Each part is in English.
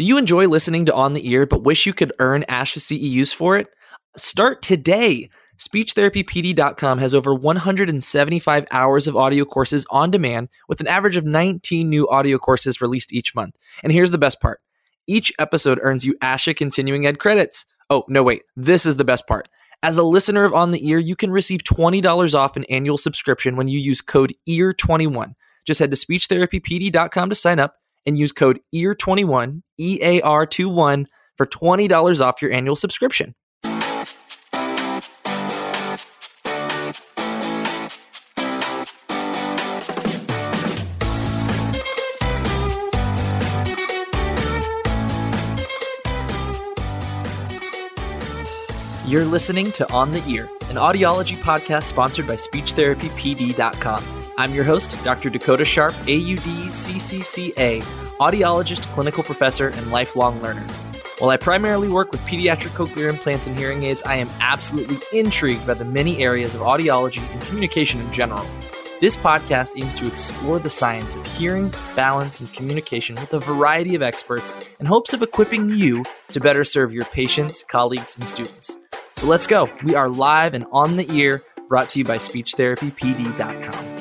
Do you enjoy listening to On the Ear but wish you could earn ASHA CEUs for it? Start today. SpeechTherapyPD.com has over 175 hours of audio courses on demand with an average of 19 new audio courses released each month. And here's the best part each episode earns you ASHA Continuing Ed credits. Oh, no, wait, this is the best part. As a listener of On the Ear, you can receive $20 off an annual subscription when you use code EAR21. Just head to SpeechTherapyPD.com to sign up and use code EAR21, E A R 21 for $20 off your annual subscription. You're listening to On the Ear, an audiology podcast sponsored by SpeechTherapyPD.com. I'm your host, Dr. Dakota Sharp, AUD CCCA, audiologist, clinical professor, and lifelong learner. While I primarily work with pediatric cochlear implants and hearing aids, I am absolutely intrigued by the many areas of audiology and communication in general. This podcast aims to explore the science of hearing, balance, and communication with a variety of experts in hopes of equipping you to better serve your patients, colleagues, and students. So let's go. We are live and on the ear, brought to you by SpeechTherapyPD.com.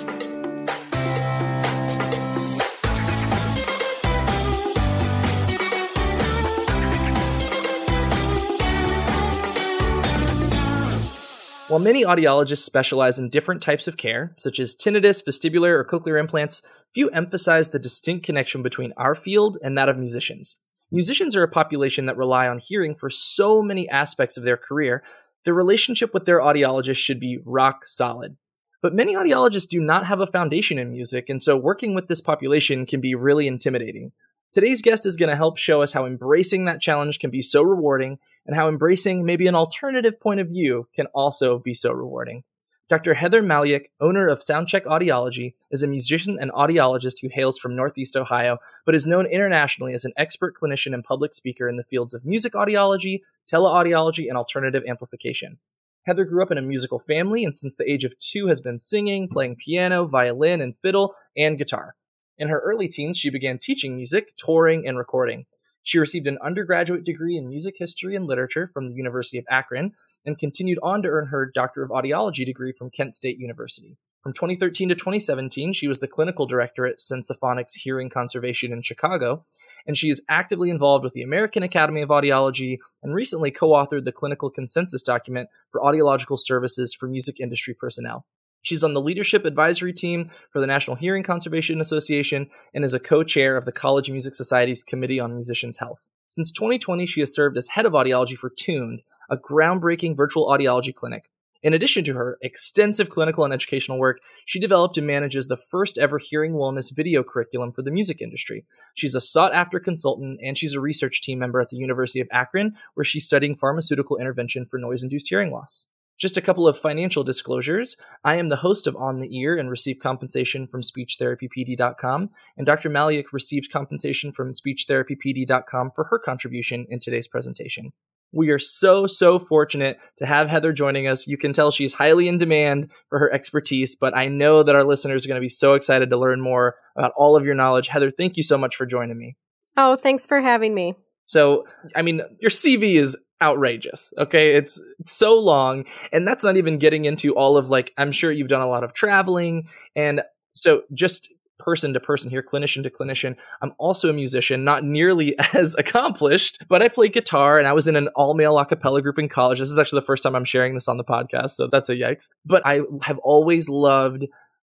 While many audiologists specialize in different types of care, such as tinnitus, vestibular, or cochlear implants, few emphasize the distinct connection between our field and that of musicians. Musicians are a population that rely on hearing for so many aspects of their career, their relationship with their audiologist should be rock solid. But many audiologists do not have a foundation in music, and so working with this population can be really intimidating. Today's guest is going to help show us how embracing that challenge can be so rewarding and how embracing maybe an alternative point of view can also be so rewarding. Dr. Heather Maliuk, owner of Soundcheck Audiology, is a musician and audiologist who hails from Northeast Ohio, but is known internationally as an expert clinician and public speaker in the fields of music audiology, teleaudiology, and alternative amplification. Heather grew up in a musical family and since the age of two has been singing, playing piano, violin, and fiddle, and guitar. In her early teens, she began teaching music, touring, and recording. She received an undergraduate degree in music history and literature from the University of Akron and continued on to earn her Doctor of Audiology degree from Kent State University. From 2013 to 2017, she was the clinical director at Sensaphonics Hearing Conservation in Chicago, and she is actively involved with the American Academy of Audiology and recently co authored the clinical consensus document for audiological services for music industry personnel. She's on the leadership advisory team for the National Hearing Conservation Association and is a co chair of the College Music Society's Committee on Musicians' Health. Since 2020, she has served as head of audiology for Tuned, a groundbreaking virtual audiology clinic. In addition to her extensive clinical and educational work, she developed and manages the first ever hearing wellness video curriculum for the music industry. She's a sought after consultant and she's a research team member at the University of Akron, where she's studying pharmaceutical intervention for noise induced hearing loss. Just a couple of financial disclosures. I am the host of On the Ear and receive compensation from SpeechTherapyPD.com, and Dr. Maliuk received compensation from SpeechTherapyPD.com for her contribution in today's presentation. We are so, so fortunate to have Heather joining us. You can tell she's highly in demand for her expertise, but I know that our listeners are going to be so excited to learn more about all of your knowledge. Heather, thank you so much for joining me. Oh, thanks for having me. So, I mean, your CV is outrageous. Okay. It's, it's so long. And that's not even getting into all of like, I'm sure you've done a lot of traveling. And so just person to person here, clinician to clinician. I'm also a musician, not nearly as accomplished, but I play guitar and I was in an all male a cappella group in college. This is actually the first time I'm sharing this on the podcast. So that's a yikes. But I have always loved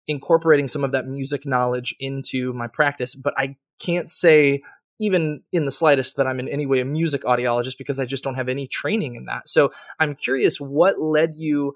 incorporating some of that music knowledge into my practice, but I can't say even in the slightest that I'm in any way a music audiologist because I just don't have any training in that. So I'm curious what led you,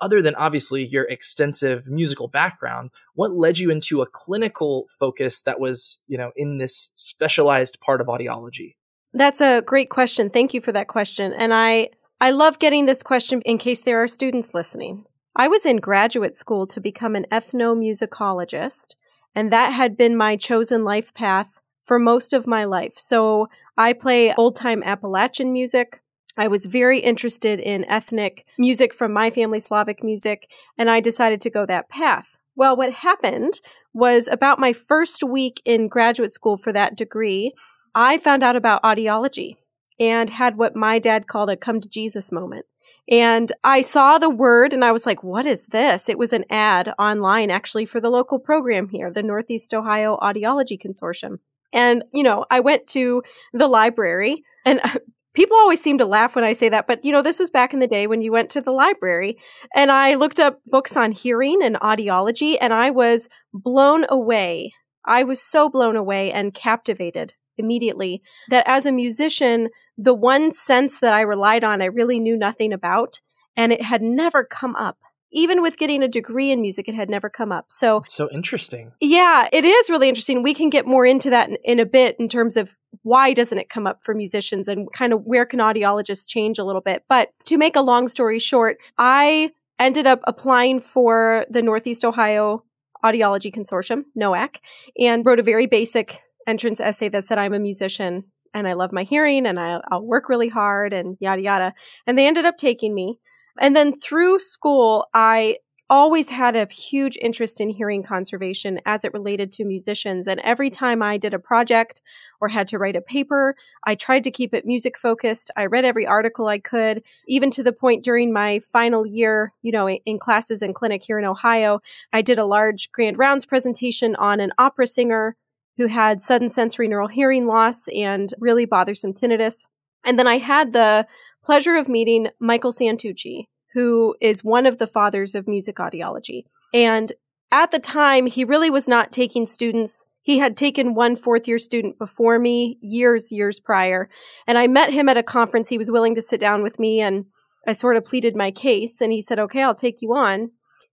other than obviously your extensive musical background, what led you into a clinical focus that was, you know, in this specialized part of audiology? That's a great question. Thank you for that question. And I, I love getting this question in case there are students listening. I was in graduate school to become an ethnomusicologist, and that had been my chosen life path for most of my life. So I play old time Appalachian music. I was very interested in ethnic music from my family, Slavic music, and I decided to go that path. Well, what happened was about my first week in graduate school for that degree, I found out about audiology and had what my dad called a come to Jesus moment. And I saw the word and I was like, what is this? It was an ad online actually for the local program here, the Northeast Ohio Audiology Consortium. And, you know, I went to the library and people always seem to laugh when I say that, but you know, this was back in the day when you went to the library and I looked up books on hearing and audiology and I was blown away. I was so blown away and captivated immediately that as a musician, the one sense that I relied on, I really knew nothing about and it had never come up even with getting a degree in music, it had never come up. So, so interesting. Yeah, it is really interesting. We can get more into that in, in, a bit in terms of why doesn't it come up for musicians and kind of where can audiologists change a little bit. But to make a long story short, I ended up applying for the Northeast Ohio Audiology Consortium, NOAC, and wrote a very basic entrance essay that said I'm a musician and I love my hearing and I, I'll work really hard and yada yada. And they ended up taking me. And then through school, I always had a huge interest in hearing conservation as it related to musicians. And every time I did a project or had to write a paper, I tried to keep it music focused. I read every article I could, even to the point during my final year, you know, in classes and clinic here in Ohio, I did a large grand rounds presentation on an opera singer who had sudden sensorineural hearing loss and really bothersome tinnitus. And then I had the pleasure of meeting Michael Santucci, who is one of the fathers of music audiology. And at the time, he really was not taking students. He had taken one fourth year student before me years, years prior. And I met him at a conference. He was willing to sit down with me and I sort of pleaded my case. And he said, okay, I'll take you on.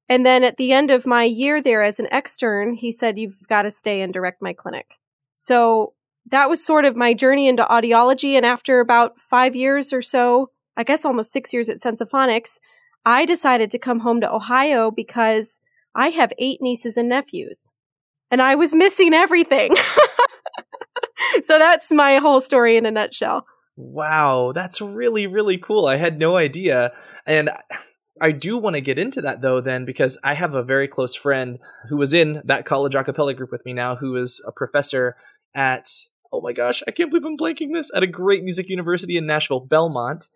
And then at the end of my year there as an extern, he said, you've got to stay and direct my clinic. So that was sort of my journey into audiology. And after about five years or so, I guess almost six years at Sensaphonics, I decided to come home to Ohio because I have eight nieces and nephews and I was missing everything. so that's my whole story in a nutshell. Wow, that's really, really cool. I had no idea. And I do want to get into that though, then, because I have a very close friend who was in that college a cappella group with me now, who is a professor at oh my gosh, I can't believe I'm blanking this, at a great music university in Nashville, Belmont.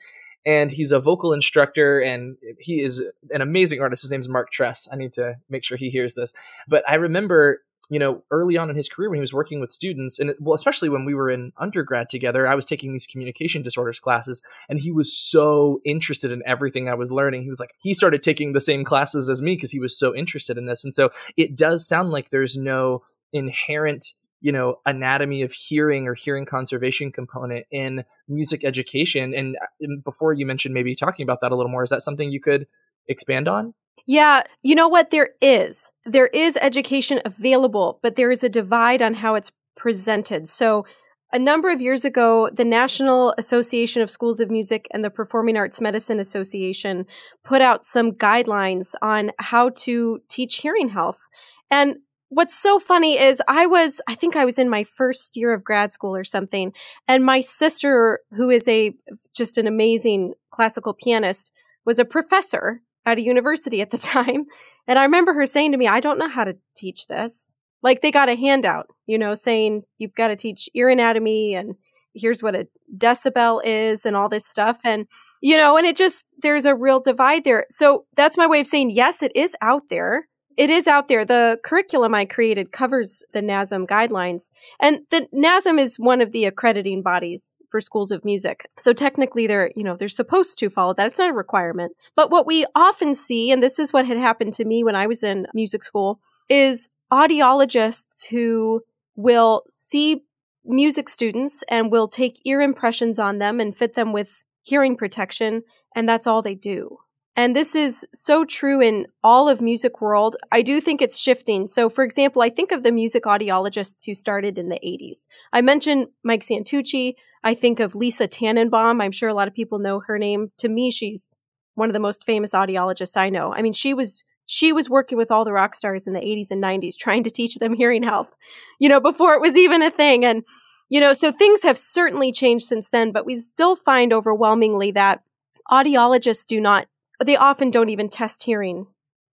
And he's a vocal instructor and he is an amazing artist. His name's Mark Tress. I need to make sure he hears this. But I remember, you know, early on in his career when he was working with students, and well, especially when we were in undergrad together, I was taking these communication disorders classes, and he was so interested in everything I was learning. He was like, he started taking the same classes as me because he was so interested in this. And so it does sound like there's no inherent you know anatomy of hearing or hearing conservation component in music education and uh, before you mentioned maybe talking about that a little more is that something you could expand on yeah, you know what? There is. There is education available, but there is a divide on how it's presented. So, a number of years ago, the National Association of Schools of Music and the Performing Arts Medicine Association put out some guidelines on how to teach hearing health. And what's so funny is I was, I think I was in my first year of grad school or something. And my sister, who is a, just an amazing classical pianist, was a professor at a university at the time. And I remember her saying to me, I don't know how to teach this. Like they got a handout, you know, saying you've got to teach ear anatomy and here's what a decibel is and all this stuff. And, you know, and it just, there's a real divide there. So that's my way of saying, yes, it is out there it is out there. The curriculum I created covers the NASM guidelines. And the NASM is one of the accrediting bodies for schools of music. So technically they're, you know, they're supposed to follow that. It's not a requirement. But what we often see, and this is what had happened to me when I was in music school, is audiologists who will see music students and will take ear impressions on them and fit them with hearing protection. And that's all they do. And this is so true in all of music world. I do think it's shifting. So for example, I think of the music audiologists who started in the 80s. I mentioned Mike Santucci. I think of Lisa Tannenbaum. I'm sure a lot of people know her name. To me, she's one of the most famous audiologists I know. I mean, she was she was working with all the rock stars in the 80s and 90s trying to teach them hearing health, you know, before it was even a thing. And, you know, so things have certainly changed since then, but we still find overwhelmingly that audiologists do not they often don't even test hearing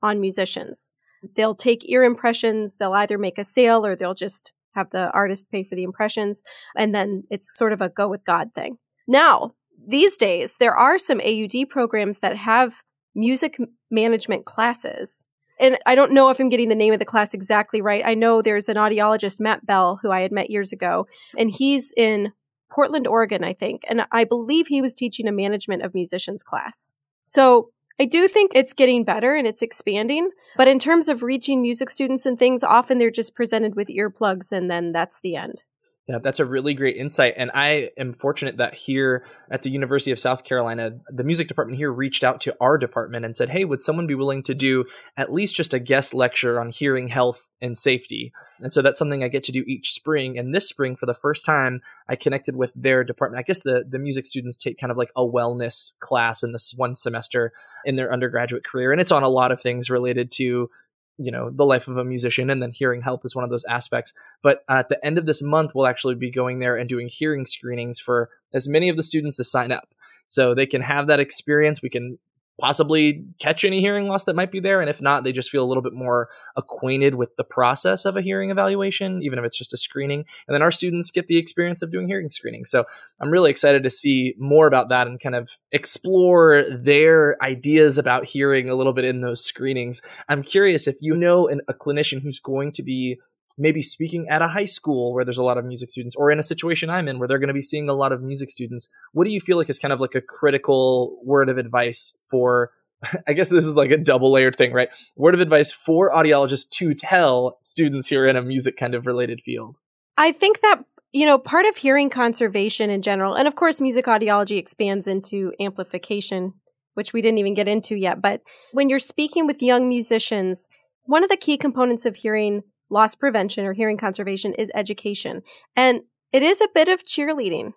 on musicians. They'll take ear impressions, they'll either make a sale or they'll just have the artist pay for the impressions, and then it's sort of a go with God thing. Now, these days, there are some AUD programs that have music management classes. And I don't know if I'm getting the name of the class exactly right. I know there's an audiologist, Matt Bell, who I had met years ago, and he's in Portland, Oregon, I think. And I believe he was teaching a management of musicians class. So I do think it's getting better and it's expanding. But in terms of reaching music students and things, often they're just presented with earplugs and then that's the end. Yeah, that's a really great insight. And I am fortunate that here at the University of South Carolina, the music department here reached out to our department and said, Hey, would someone be willing to do at least just a guest lecture on hearing health and safety? And so that's something I get to do each spring. And this spring, for the first time, I connected with their department. I guess the, the music students take kind of like a wellness class in this one semester in their undergraduate career. And it's on a lot of things related to you know the life of a musician and then hearing health is one of those aspects. But at the end of this month we'll actually be going there and doing hearing screenings for as many of the students as sign up. So they can have that experience. We can possibly catch any hearing loss that might be there. And if not, they just feel a little bit more acquainted with the process of a hearing evaluation, even if it's just a screening. And then our students get the experience of doing hearing screening. So I'm really excited to see more about that and kind of explore their ideas about hearing a little bit in those screenings. I'm curious if you know an, a clinician who's going to be maybe speaking at a high school where there's a lot of music students or in a situation I'm in where they're going to be seeing a lot of music students, what do you feel like is kind of like a critical word of advice for I guess this is like a double layered thing, right? Word of advice for audiologists to tell students who are in a music kind of related field. I think that you know, part of hearing conservation in general, and of course, music audiology expands into amplification, which we didn't even get into yet. But when you're speaking with young musicians, one of the key components of hearing loss prevention or hearing conservation is education. And it is a bit of cheerleading.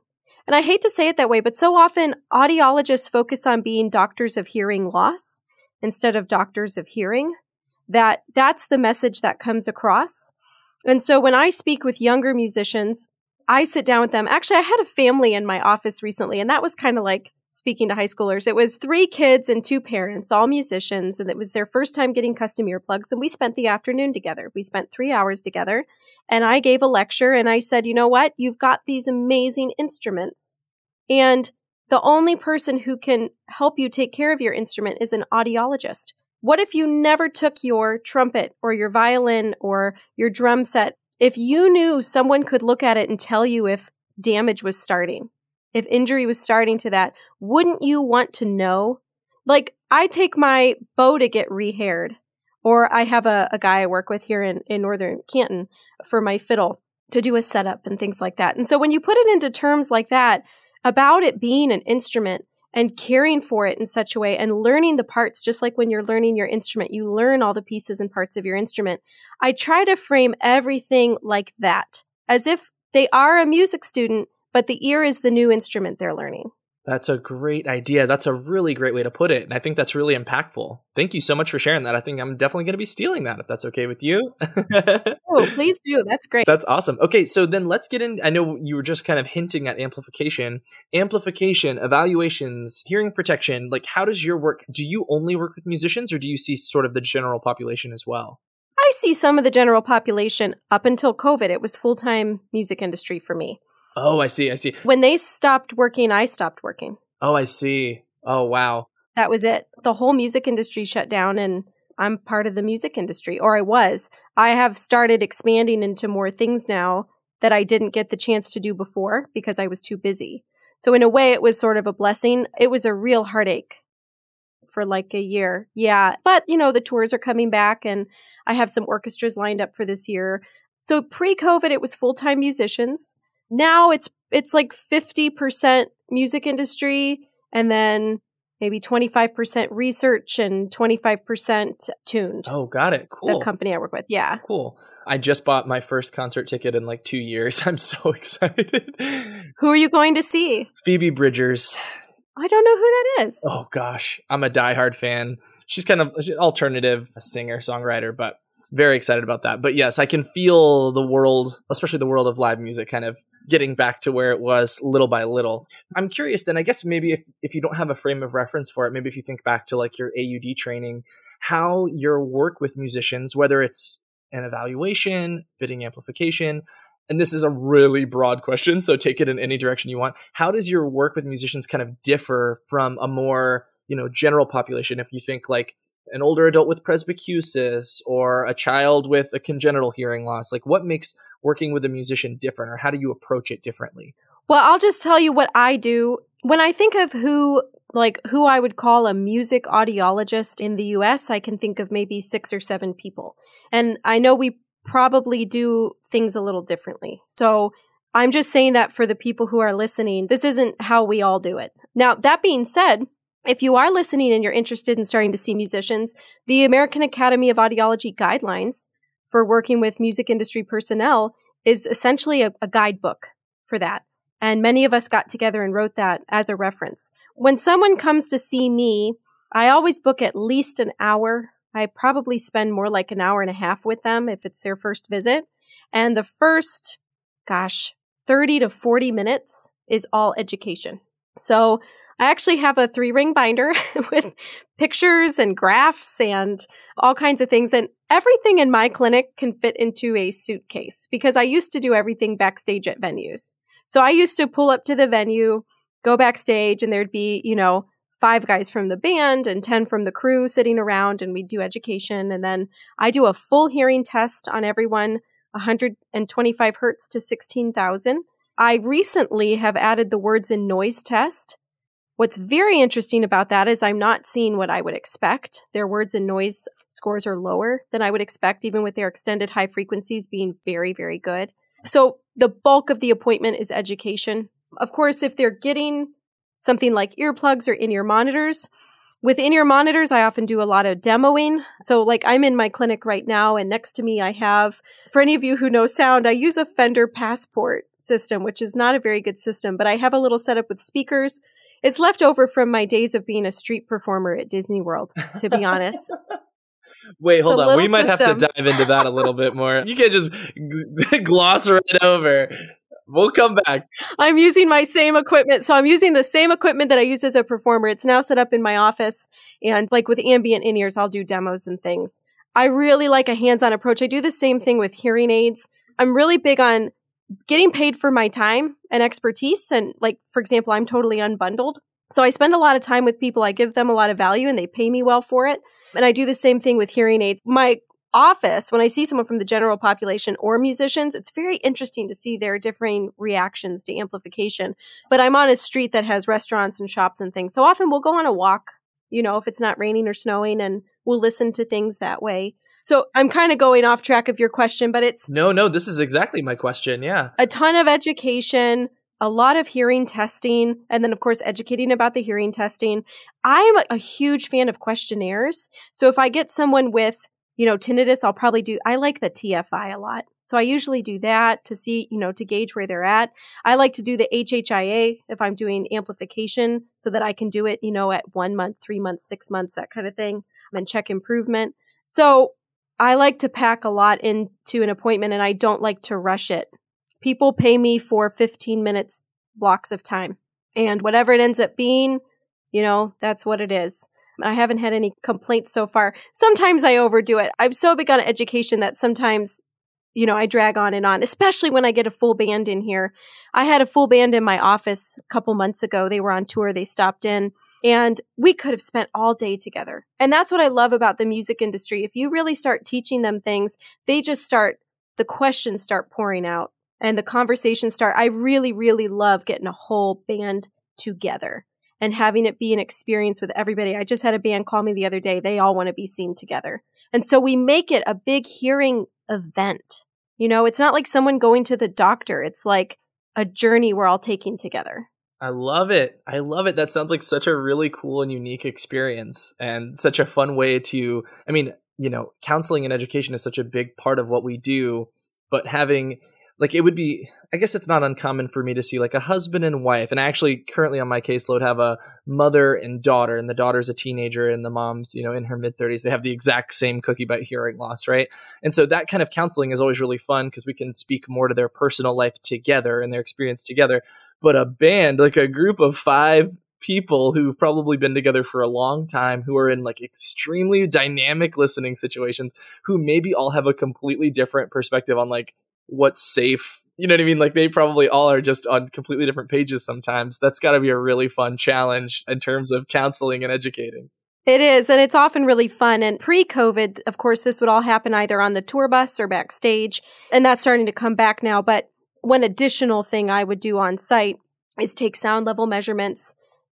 And I hate to say it that way, but so often audiologists focus on being doctors of hearing loss instead of doctors of hearing. That that's the message that comes across. And so when I speak with younger musicians, I sit down with them. Actually, I had a family in my office recently, and that was kind of like speaking to high schoolers. It was three kids and two parents, all musicians, and it was their first time getting custom earplugs. And we spent the afternoon together. We spent three hours together. And I gave a lecture and I said, you know what? You've got these amazing instruments. And the only person who can help you take care of your instrument is an audiologist. What if you never took your trumpet or your violin or your drum set? If you knew someone could look at it and tell you if damage was starting, if injury was starting to that, wouldn't you want to know? Like, I take my bow to get rehaired, or I have a, a guy I work with here in, in northern Canton for my fiddle to do a setup and things like that. And so when you put it into terms like that about it being an instrument and caring for it in such a way and learning the parts, just like when you're learning your instrument, you learn all the pieces and parts of your instrument. I try to frame everything like that as if they are a music student but the ear is the new instrument they're learning. That's a great idea. That's a really great way to put it. And I think that's really impactful. Thank you so much for sharing that. I think I'm definitely going to be stealing that if that's okay with you. oh, please do. That's great. That's awesome. Okay, so then let's get in. I know you were just kind of hinting at amplification. Amplification, evaluations, hearing protection. Like, how does your work? Do you only work with musicians or do you see sort of the general population as well? I see some of the general population up until COVID. It was full time music industry for me. Oh, I see. I see. When they stopped working, I stopped working. Oh, I see. Oh, wow. That was it. The whole music industry shut down, and I'm part of the music industry, or I was. I have started expanding into more things now that I didn't get the chance to do before because I was too busy. So, in a way, it was sort of a blessing. It was a real heartache for like a year. Yeah. But, you know, the tours are coming back, and I have some orchestras lined up for this year. So, pre COVID, it was full time musicians now it's it's like 50% music industry and then maybe 25% research and 25% tuned. Oh, got it. Cool. The company I work with. Yeah. Cool. I just bought my first concert ticket in like 2 years. I'm so excited. Who are you going to see? Phoebe Bridgers. I don't know who that is. Oh gosh, I'm a diehard fan. She's kind of alternative singer, songwriter, but very excited about that. But yes, I can feel the world, especially the world of live music kind of getting back to where it was little by little. I'm curious then, I guess maybe if, if you don't have a frame of reference for it, maybe if you think back to like your AUD training, how your work with musicians, whether it's an evaluation, fitting amplification, and this is a really broad question, so take it in any direction you want. How does your work with musicians kind of differ from a more, you know, general population? If you think like an older adult with presbycusis or a child with a congenital hearing loss, like what makes working with a musician different or how do you approach it differently? Well, I'll just tell you what I do. When I think of who like who I would call a music audiologist in the US, I can think of maybe 6 or 7 people. And I know we probably do things a little differently. So I'm just saying that for the people who are listening, this isn't how we all do it. Now, that being said, if you are listening and you're interested in starting to see musicians, the American Academy of Audiology guidelines for working with music industry personnel is essentially a, a guidebook for that. And many of us got together and wrote that as a reference. When someone comes to see me, I always book at least an hour I probably spend more like an hour and a half with them if it's their first visit. And the first, gosh, 30 to 40 minutes is all education. So I actually have a three ring binder with hmm. pictures and graphs and all kinds of things. And everything in my clinic can fit into a suitcase because I used to do everything backstage at venues. So I used to pull up to the venue, go backstage, and there'd be, you know, five guys from the band and 10 from the crew sitting around and we'd do education. And then I do a full hearing test on everyone 125 hertz to 16,000. I recently have added the words and noise test. What's very interesting about that is I'm not seeing what I would expect. Their words and noise scores are lower than I would expect, even with their extended high frequencies being very, very good. So the bulk of the appointment is education. Of course, if they're getting something like earplugs or in ear monitors. With in ear monitors, I often do a lot of demoing. So, like, I'm in my clinic right now, and next to me, I have, for any of you who know sound, I use a Fender Passport system, which is not a very good system, but I have a little setup with speakers. It's left over from my days of being a street performer at Disney World, to be honest. Wait, hold on. We might system. have to dive into that a little bit more. You can't just gloss right over We'll come back. I'm using my same equipment. So I'm using the same equipment that I used as a performer. It's now set up in my office. And like with ambient in ears, I'll do demos and things. I really like a hands on approach. I do the same thing with hearing aids. I'm really big on getting paid for my time and expertise. And like, for example, I'm totally unbundled. So I spend a lot of time with people. I give them a lot of value and they pay me well for it. And I do the same thing with hearing aids. My office, when I see someone from the general population or musicians, it's very interesting to see their differing reactions to amplification. But I'm on a street that has restaurants and shops and things. So often we'll go on a walk, you know, if it's not raining or snowing, and we'll listen to things that way. So I'm kind of going off track of your question, but it's. No, no, this is exactly my question. Yeah. A ton of education, a lot of hearing testing, and then, of course, educating about the hearing testing. I'm a huge fan of questionnaires. So if I get someone with you know, tinnitus, I'll probably do, I like the TFI a lot. So I usually do that to see, you know, to gauge where they're at. I like to do the HHIA if I'm doing amplification so that I can do it, you know, at one month, three months, six months, that kind of thing, and check improvement. So I like to pack a lot into an appointment and I don't like to rush it. People pay me for 15 minutes blocks of time. And whatever it ends up being, you know, that's what it is. I haven't had any complaints so far. Sometimes I overdo it. I'm so big on education that sometimes, you know, I drag on and on, especially when I get a full band in here. I had a full band in my office a couple months ago. They were on tour, they stopped in, and we could have spent all day together. And that's what I love about the music industry. If you really start teaching them things, they just start, the questions start pouring out and the conversations start. I really, really love getting a whole band together and having it be an experience with everybody. I just had a band call me the other day. They all want to be seen together. And so we make it a big hearing event. You know, it's not like someone going to the doctor. It's like a journey we're all taking together. I love it. I love it. That sounds like such a really cool and unique experience and such a fun way to, I mean, you know, counseling and education is such a big part of what we do, but having like it would be i guess it's not uncommon for me to see like a husband and wife and i actually currently on my caseload have a mother and daughter and the daughter's a teenager and the mom's you know in her mid 30s they have the exact same cookie bite hearing loss right? And so that kind of counseling is always really fun because we can speak more to their personal life together and their experience together. But a band like a group of five people who've probably been together for a long time who are in like extremely dynamic listening situations who maybe all have a completely different perspective on like what's safe you know what I mean? Like they probably all are just on completely different pages sometimes. That's got to be a really fun challenge in terms of counseling and educating. It is, and it's often really fun. And pre COVID, of course, this would all happen either on the tour bus or backstage. And that's starting to come back now. But one additional thing I would do on site is take sound level measurements,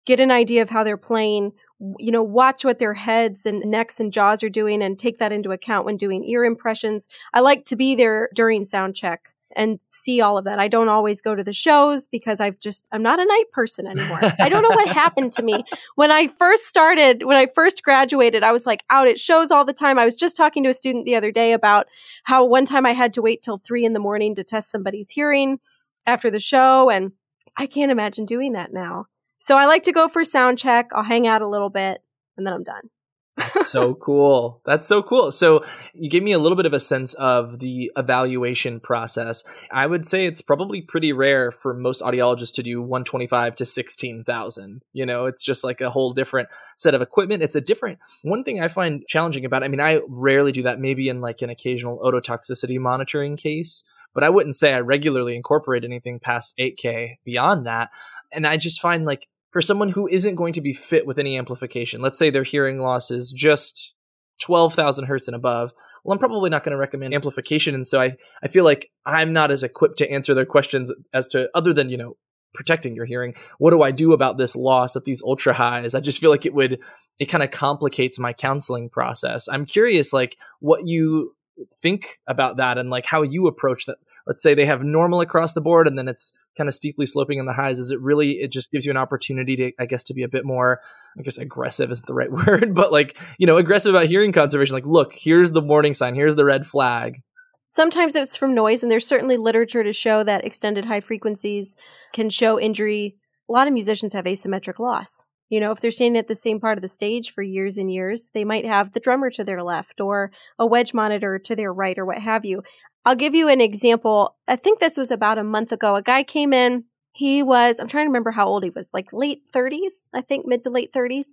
get an idea of how they're playing, you know, watch what their heads and necks and jaws are doing and take that into account when doing ear impressions. I like to be there during sound check and see all of that. I don't always go to the shows because I've just, I'm not a night person anymore. I don't know what happened to me. When I first started, when I first graduated, I was like out at shows all the time. I was just talking to a student the other day about how one time I had to wait till three in the morning to test somebody's hearing after the show. And I can't imagine doing that now. So I like to go for sound check. I'll hang out a little bit and then I'm done. That's so cool. That's so cool. So you gave me a little bit of a sense of the evaluation process. I would say it's probably pretty rare for most audiologists to do 125 to 16,000. You know, it's just like a whole different set of equipment. It's a different one thing I find challenging about, I mean, I rarely do that maybe in like an occasional ototoxicity monitoring case, but I wouldn't say I regularly incorporate anything past 8K beyond that. And I just find like for someone who isn't going to be fit with any amplification, let's say their hearing loss is just 12,000 hertz and above, well, I'm probably not going to recommend amplification. And so I, I feel like I'm not as equipped to answer their questions as to, other than, you know, protecting your hearing. What do I do about this loss at these ultra highs? I just feel like it would, it kind of complicates my counseling process. I'm curious, like, what you think about that and like how you approach that. Let's say they have normal across the board and then it's kind of steeply sloping in the highs. Is it really it just gives you an opportunity to i guess to be a bit more i guess aggressive isn't the right word but like you know aggressive about hearing conservation. Like look here's the warning sign. Here's the red flag. Sometimes it's from noise and there's certainly literature to show that extended high frequencies can show injury. A lot of musicians have asymmetric loss you know, if they're standing at the same part of the stage for years and years, they might have the drummer to their left or a wedge monitor to their right or what have you. I'll give you an example. I think this was about a month ago. A guy came in. He was, I'm trying to remember how old he was, like late 30s, I think mid to late 30s.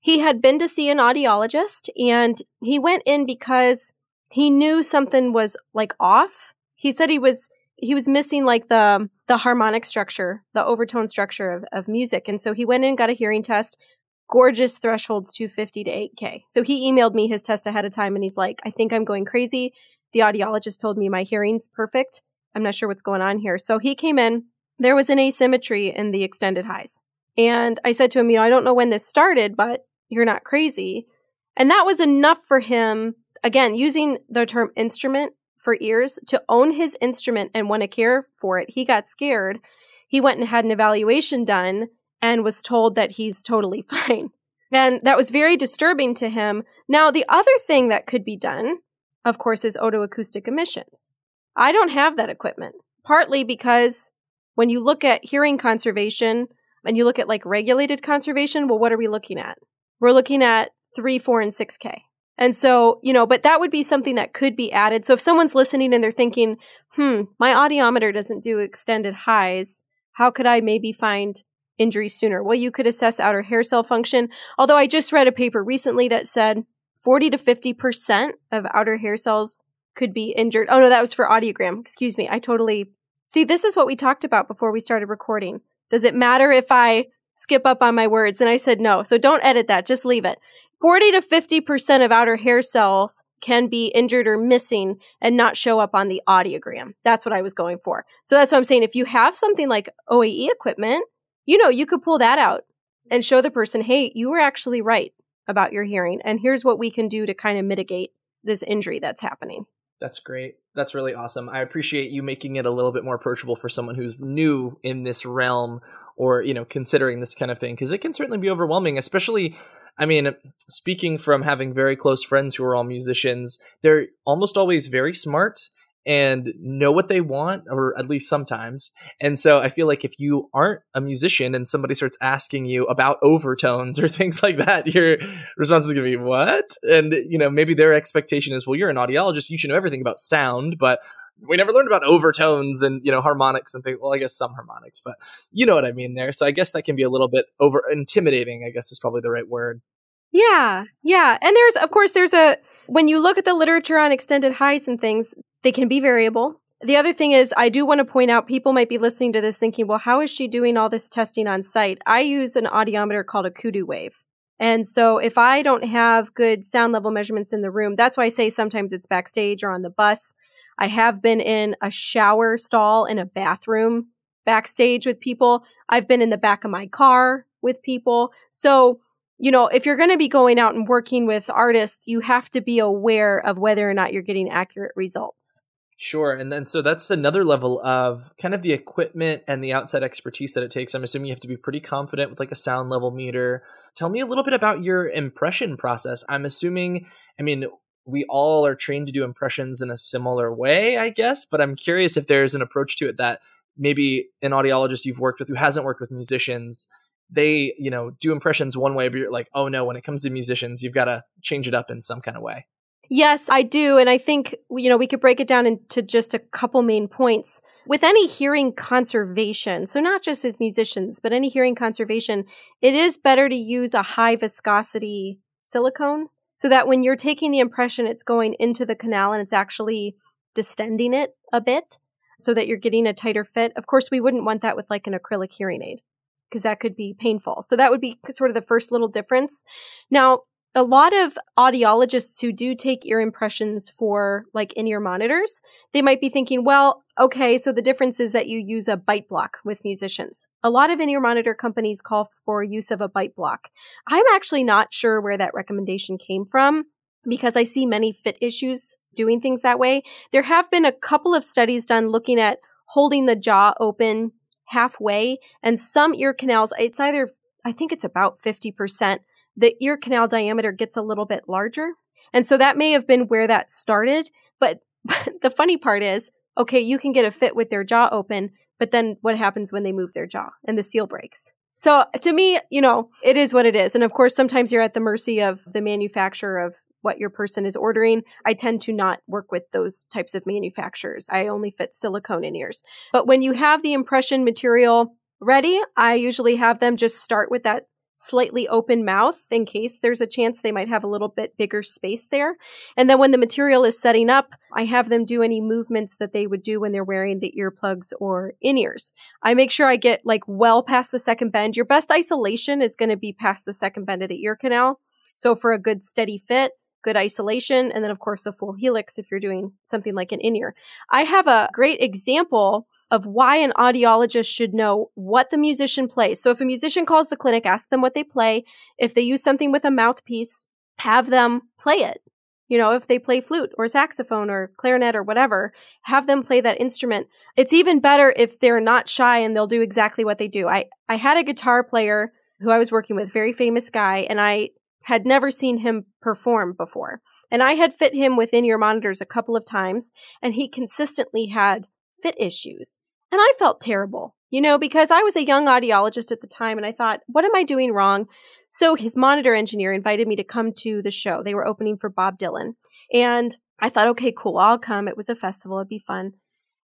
He had been to see an audiologist and he went in because he knew something was like off. He said he was he was missing like the the harmonic structure, the overtone structure of, of music. And so he went in, got a hearing test, gorgeous thresholds 250 to 8K. So he emailed me his test ahead of time and he's like, I think I'm going crazy. The audiologist told me my hearing's perfect. I'm not sure what's going on here. So he came in. There was an asymmetry in the extended highs. And I said to him, you know, I don't know when this started, but you're not crazy. And that was enough for him, again, using the term instrument for ears, to own his instrument and want to care for it. He got scared. He went and had an evaluation done and was told that he's totally fine. And that was very disturbing to him. Now, the other thing that could be done of course, is otoacoustic emissions. I don't have that equipment, partly because when you look at hearing conservation and you look at like regulated conservation, well, what are we looking at? We're looking at three, four, and 6K. And so, you know, but that would be something that could be added. So if someone's listening and they're thinking, hmm, my audiometer doesn't do extended highs, how could I maybe find injury sooner? Well, you could assess outer hair cell function. Although I just read a paper recently that said 40 to 50% of outer hair cells could be injured. Oh no, that was for audiogram. Excuse me. I totally see. This is what we talked about before we started recording. Does it matter if I skip up on my words? And I said no. So don't edit that. Just leave it. 40 to 50% of outer hair cells can be injured or missing and not show up on the audiogram. That's what I was going for. So that's what I'm saying. If you have something like OAE equipment, you know, you could pull that out and show the person, hey, you were actually right about your hearing and here's what we can do to kind of mitigate this injury that's happening. That's great. That's really awesome. I appreciate you making it a little bit more approachable for someone who's new in this realm or, you know, considering this kind of thing because it can certainly be overwhelming, especially I mean, speaking from having very close friends who are all musicians, they're almost always very smart and know what they want, or at least sometimes. And so I feel like if you aren't a musician and somebody starts asking you about overtones or things like that, your response is going to be, What? And, you know, maybe their expectation is, Well, you're an audiologist, you should know everything about sound, but we never learned about overtones and you know harmonics and things well i guess some harmonics but you know what i mean there so i guess that can be a little bit over intimidating i guess is probably the right word yeah yeah and there's of course there's a when you look at the literature on extended highs and things they can be variable. The other thing is, I do want to point out people might be listening to this thinking, well, how is she doing all this testing on site? I use an audiometer called a Kudu Wave. And so if I don't have good sound level measurements in the room, that's why I say sometimes it's backstage or on the bus. I have been in a shower stall in a bathroom backstage with people. I've been in the back of my car with people. So, you know, if you're going to be going out and working with artists, you have to be aware of whether or not you're getting accurate results. Sure. And then so that's another level of kind of the equipment and the outside expertise that it takes. I'm assuming you have to be pretty confident with like a sound level meter. Tell me a little bit about your impression process. I'm assuming, I mean, we all are trained to do impressions in a similar way, I guess, but I'm curious if there's an approach to it that maybe an audiologist you've worked with who hasn't worked with musicians they you know do impressions one way but you're like oh no when it comes to musicians you've got to change it up in some kind of way Yes, I do. And I think, you know, we could break it down into just a couple main points. With any hearing conservation, so not just with musicians, but any hearing conservation, it is better to use a high viscosity silicone so that when you're taking the impression, it's going into the canal and it's actually distending it a bit so that you're getting a tighter fit. Of course, we wouldn't want that with like an acrylic hearing aid because that could be painful. So that would be sort of the first little difference. Now, a lot of audiologists who do take ear impressions for like in-ear monitors, they might be thinking, well, okay, so the difference is that you use a bite block with musicians. A lot of in-ear monitor companies call for use of a bite block. I'm actually not sure where that recommendation came from because I see many fit issues doing things that way. There have been a couple of studies done looking at holding the jaw open halfway and some ear canals, it's either I think it's about 50% the ear canal diameter gets a little bit larger. And so that may have been where that started. But, but the funny part is, okay, you can get a fit with their jaw open, but then what happens when they move their jaw and the seal breaks? So to me, you know, it is what it is. And of course, sometimes you're at the mercy of the manufacturer of what your person is ordering. I tend to not work with those types of manufacturers. I only fit silicone in ears. But when you have the impression material ready, I usually have them just start with that slightly open mouth in case there's a chance they might have a little bit bigger space there. And then when the material is setting up, I have them do any movements that they would do when they're wearing the earplugs or in ears. I make sure I get like well past the second bend. Your best isolation is going to be past the second bend of the ear canal. So for a good steady fit, good isolation, and then of course a full helix if you're doing something like an in ear. I have a great example of why an audiologist should know what the musician plays. So if a musician calls the clinic, ask them what they play. If they use something with a mouthpiece, have them play it. You know, if they play flute or saxophone or clarinet or whatever, have them play that instrument. It's even better if they're not shy and they'll do exactly what they do. I, I had a guitar player who I was working with, very famous guy, and I had never seen him perform before. And I had fit him with in-ear monitors a couple of times, and he consistently had fit issues. And I felt terrible, you know, because I was a young audiologist at the time and I thought, what am I doing wrong? So his monitor engineer invited me to come to the show. They were opening for Bob Dylan. And I thought, okay, cool, I'll come. It was a festival, it'd be fun.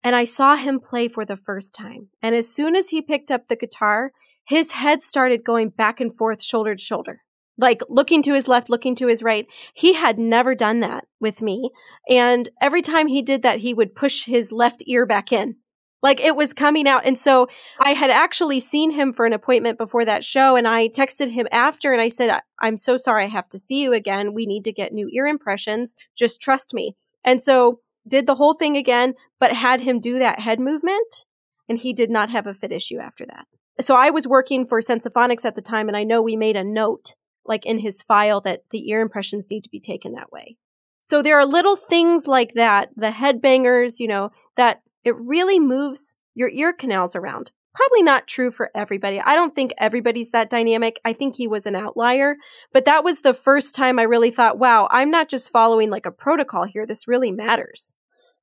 And I saw him play for the first time. And as soon as he picked up the guitar, his head started going back and forth, shoulder to shoulder like looking to his left, looking to his right. He had never done that with me. And every time he did that, he would push his left ear back in. Like it was coming out. And so I had actually seen him for an appointment before that show. And I texted him after and I said, I'm so sorry I have to see you again. We need to get new ear impressions. Just trust me. And so did the whole thing again, but had him do that head movement. And he did not have a fit issue after that. So I was working for Sensaphonics at the time and I know we made a note like in his file that the ear impressions need to be taken that way. So there are little things like that, the headbangers, you know, that it really moves your ear canals around. Probably not true for everybody. I don't think everybody's that dynamic. I think he was an outlier, but that was the first time I really thought, wow, I'm not just following like a protocol here. This really matters.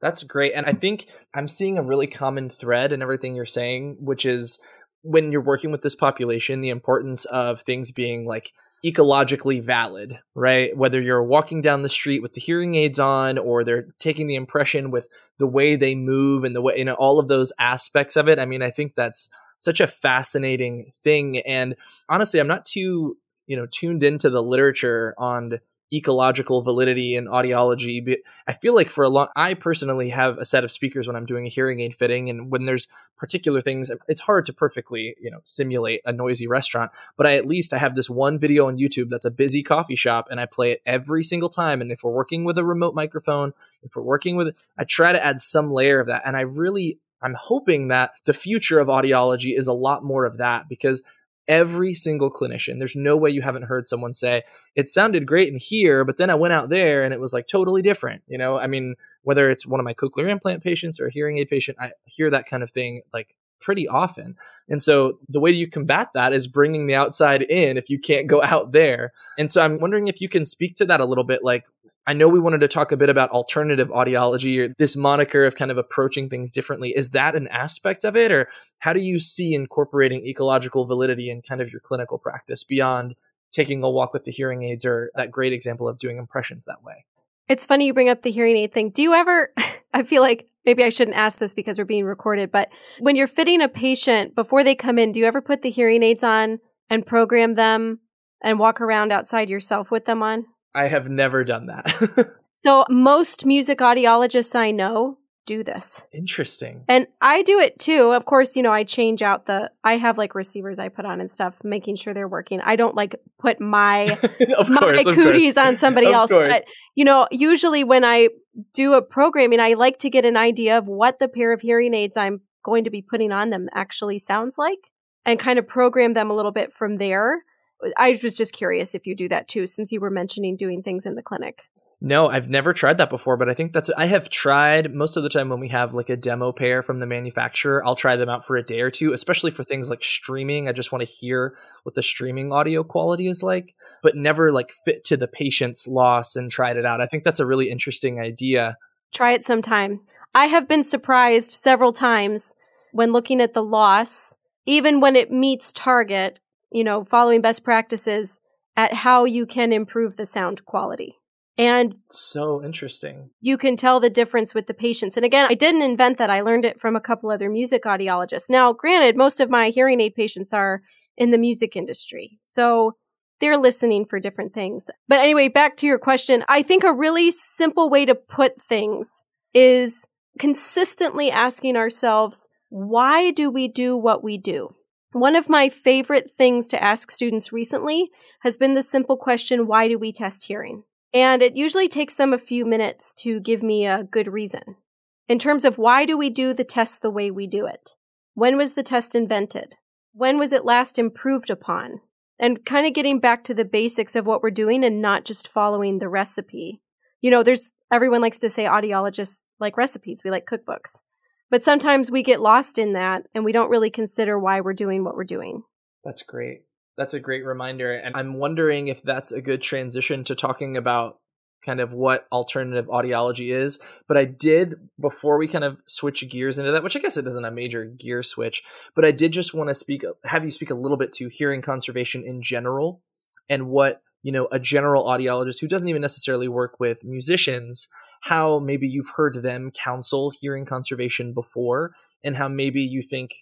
That's great. And I think I'm seeing a really common thread in everything you're saying, which is when you're working with this population, the importance of things being like ecologically valid, right? Whether you're walking down the street with the hearing aids on or they're taking the impression with the way they move and the way, you know, all of those aspects of it. I mean, I think that's such a fascinating thing. And honestly, I'm not too, you know, tuned into the literature on ecological validity in audiology. I feel like for a long, I personally have a set of speakers when I'm doing a hearing aid fitting, and when there's particular things, it's hard to perfectly, you know, simulate a noisy restaurant. But I at least I have this one video on YouTube that's a busy coffee shop, and I play it every single time. And if we're working with a remote microphone, if we're working with, I try to add some layer of that, and I really. I'm hoping that the future of audiology is a lot more of that because every single clinician. There's no way you haven't heard someone say, it sounded great in here, but then I went out there and it was like totally different. You know, I mean, whether it's one of my cochlear implant patients or a hearing aid patient, I hear that kind of thing like pretty often. And so the way you combat that is bringing the outside in if you can't go out there. And so I'm wondering if you can speak to that a little bit. Like, I know we wanted to talk a bit about alternative audiology or this moniker of kind of approaching things differently. Is that an aspect of it? Or how do you see incorporating ecological validity in kind of your clinical practice beyond taking a walk with the hearing aids or that great example of doing impressions that way? It's funny you bring up the hearing aid thing. Do you ever, I feel like maybe I shouldn't ask this because we're being recorded, but when you're fitting a patient before they come in, do you ever put the hearing aids on and program them and walk around outside yourself with them on? I have never done that. so, most music audiologists I know do this. Interesting. And I do it too. Of course, you know, I change out the I have like receivers I put on and stuff, making sure they're working. I don't like put my of my course, cooties course. on somebody else. course. But you know, usually when I do a programming, I like to get an idea of what the pair of hearing aids I'm going to be putting on them actually sounds like and kind of program them a little bit from there. I was just curious if you do that too, since you were mentioning doing things in the clinic. No, I've never tried that before, but I think that's I have tried most of the time when we have like a demo pair from the manufacturer, I'll try them out for a day or two, especially for things like streaming. I just want to hear what the streaming audio quality is like, but never like fit to the patient's loss and tried it out. I think that's a really interesting idea. Try it sometime. I have been surprised several times when looking at the loss, even when it meets target, you know, following best practices at how you can improve the sound quality. And So interesting. you can tell the difference with the patients. And again, I didn't invent that. I learned it from a couple other music audiologists. Now, granted, most of my hearing aid patients are in the music industry. So they're listening for different things. But anyway, back to your question. I think a really simple way to put things is consistently asking ourselves, why do we do what we do? One of my favorite things to ask students recently has been the simple question, why do we test hearing? And it usually takes them a few minutes to give me a good reason. In terms of why do we do the test the way we do it? When was the test invented? When was it last improved upon? And kind of getting back to the basics of what we're doing and not just following the recipe. You know, there's everyone likes to say audiologists like recipes, we like cookbooks. But sometimes we get lost in that and we don't really consider why we're doing what we're doing. That's great. That's a great reminder. And I'm wondering if that's a good transition to talking about kind of what alternative audiology is. But I did, before we kind of switch gears into that, which I guess it isn't a major gear switch, but I did just want to speak, have you speak a little bit to hearing conservation in general and what, you know, a general audiologist who doesn't even necessarily work with musicians, how maybe you've heard them counsel hearing conservation before and how maybe you think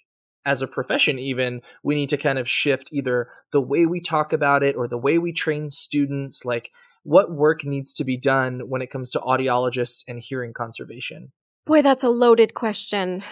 as a profession even we need to kind of shift either the way we talk about it or the way we train students like what work needs to be done when it comes to audiologists and hearing conservation Boy, that's a loaded question.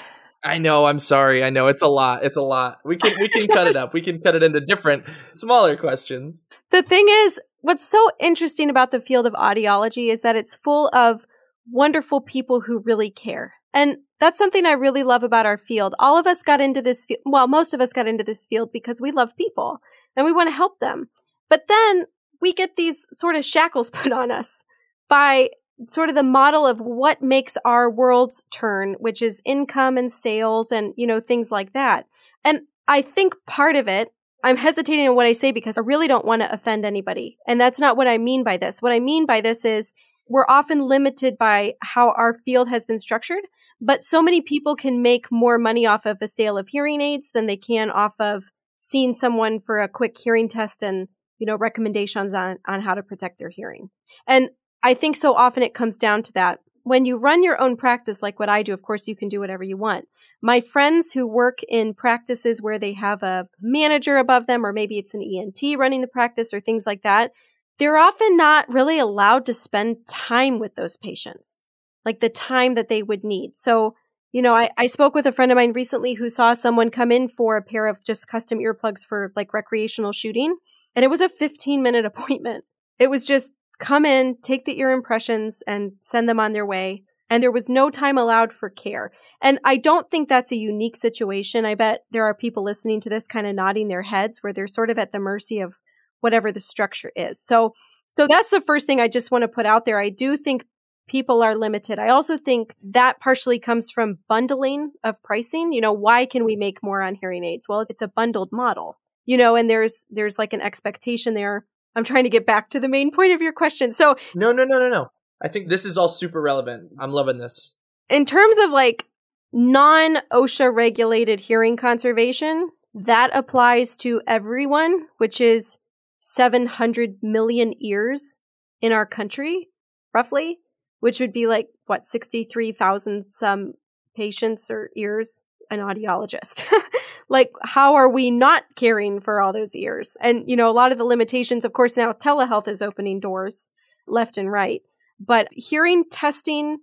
i know i'm sorry i know it's a lot it's a lot we can we can cut it up we can cut it into different smaller questions The thing is, what's so interesting about the field of audiology is that it's full of wonderful people who really care. And that's something I really love about our field. All of us got into this field, well, most of us got into this field because we love people and we want to help them. But then we get these sort of shackles put on us by sort of the model of what makes our worlds turn, which is income and sales and, you know, things like that. And I think part of it, I'm hesitating in what I say because I really don't want to offend anybody. And that's not what I mean by this. What I mean by this is we're often limited by how our field has been structured, but so many people can make more money off of a sale of hearing aids than they can off of seeing someone for a quick hearing test and, you know, recommendations on, on how to protect their hearing. And I think so often it comes down to that. When you run your own practice, like what I do, of course, you can do whatever you want. My friends who work in practices where they have a manager above them, or maybe it's an ENT running the practice or things like that, they're often not really allowed to spend time with those patients, like the time that they would need. So, you know, I, I spoke with a friend of mine recently who saw someone come in for a pair of just custom earplugs for like recreational shooting. And it was a 15 minute appointment. It was just come in, take the ear impressions, and send them on their way. And there was no time allowed for care. And I don't think that's a unique situation. I bet there are people listening to this kind of nodding their heads where they're sort of at the mercy of whatever the structure is. So, so that's the first thing I just want to put out there. I do think people are limited. I also think that partially comes from bundling of pricing. You know, why can we make more on hearing aids? Well, it's a bundled model. You know, and there's there's like an expectation there. I'm trying to get back to the main point of your question. So No, no, no, no, no. I think this is all super relevant. I'm loving this. In terms of like non OSHA regulated hearing conservation, that applies to everyone, which is 700 million ears in our country, roughly, which would be like, what, 63,000 some patients or ears, an audiologist. like, how are we not caring for all those ears? And, you know, a lot of the limitations, of course, now telehealth is opening doors left and right, but hearing testing,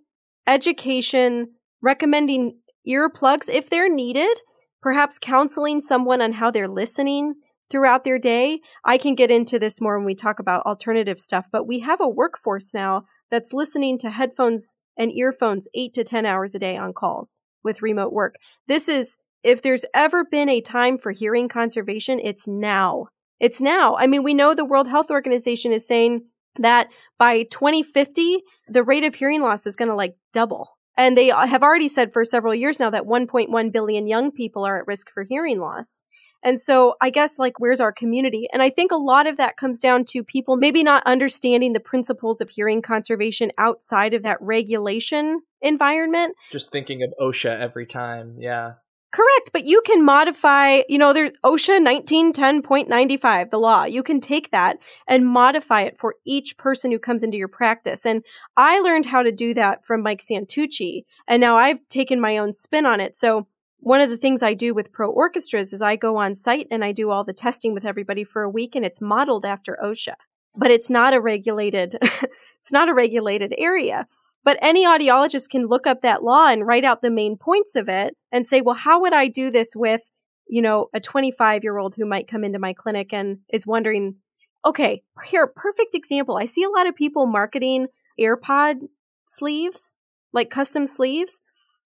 education, recommending earplugs if they're needed, perhaps counseling someone on how they're listening throughout their day. I can get into this more when we talk about alternative stuff, but we have a workforce now that's listening to headphones and earphones eight to 10 hours a day on calls with remote work. This is, if there's ever been a time for hearing conservation, it's now. It's now. I mean, we know the World Health Organization is saying that by 2050, the rate of hearing loss is going to like double. And they have already said for several years now that 1.1 billion young people are at risk for hearing loss. And so I guess like where's our community? And I think a lot of that comes down to people maybe not understanding the principles of hearing conservation outside of that regulation environment. Just thinking of OSHA every time. Yeah. Correct, but you can modify, you know, there's OSHA 1910.95, the law. You can take that and modify it for each person who comes into your practice. And I learned how to do that from Mike Santucci, and now I've taken my own spin on it. So one of the things I do with pro orchestras is I go on site and I do all the testing with everybody for a week and it's modeled after OSHA. But it's not a regulated it's not a regulated area. But any audiologist can look up that law and write out the main points of it and say, well, how would I do this with, you know, a 25 year old who might come into my clinic and is wondering, okay, here, perfect example. I see a lot of people marketing AirPod sleeves, like custom sleeves.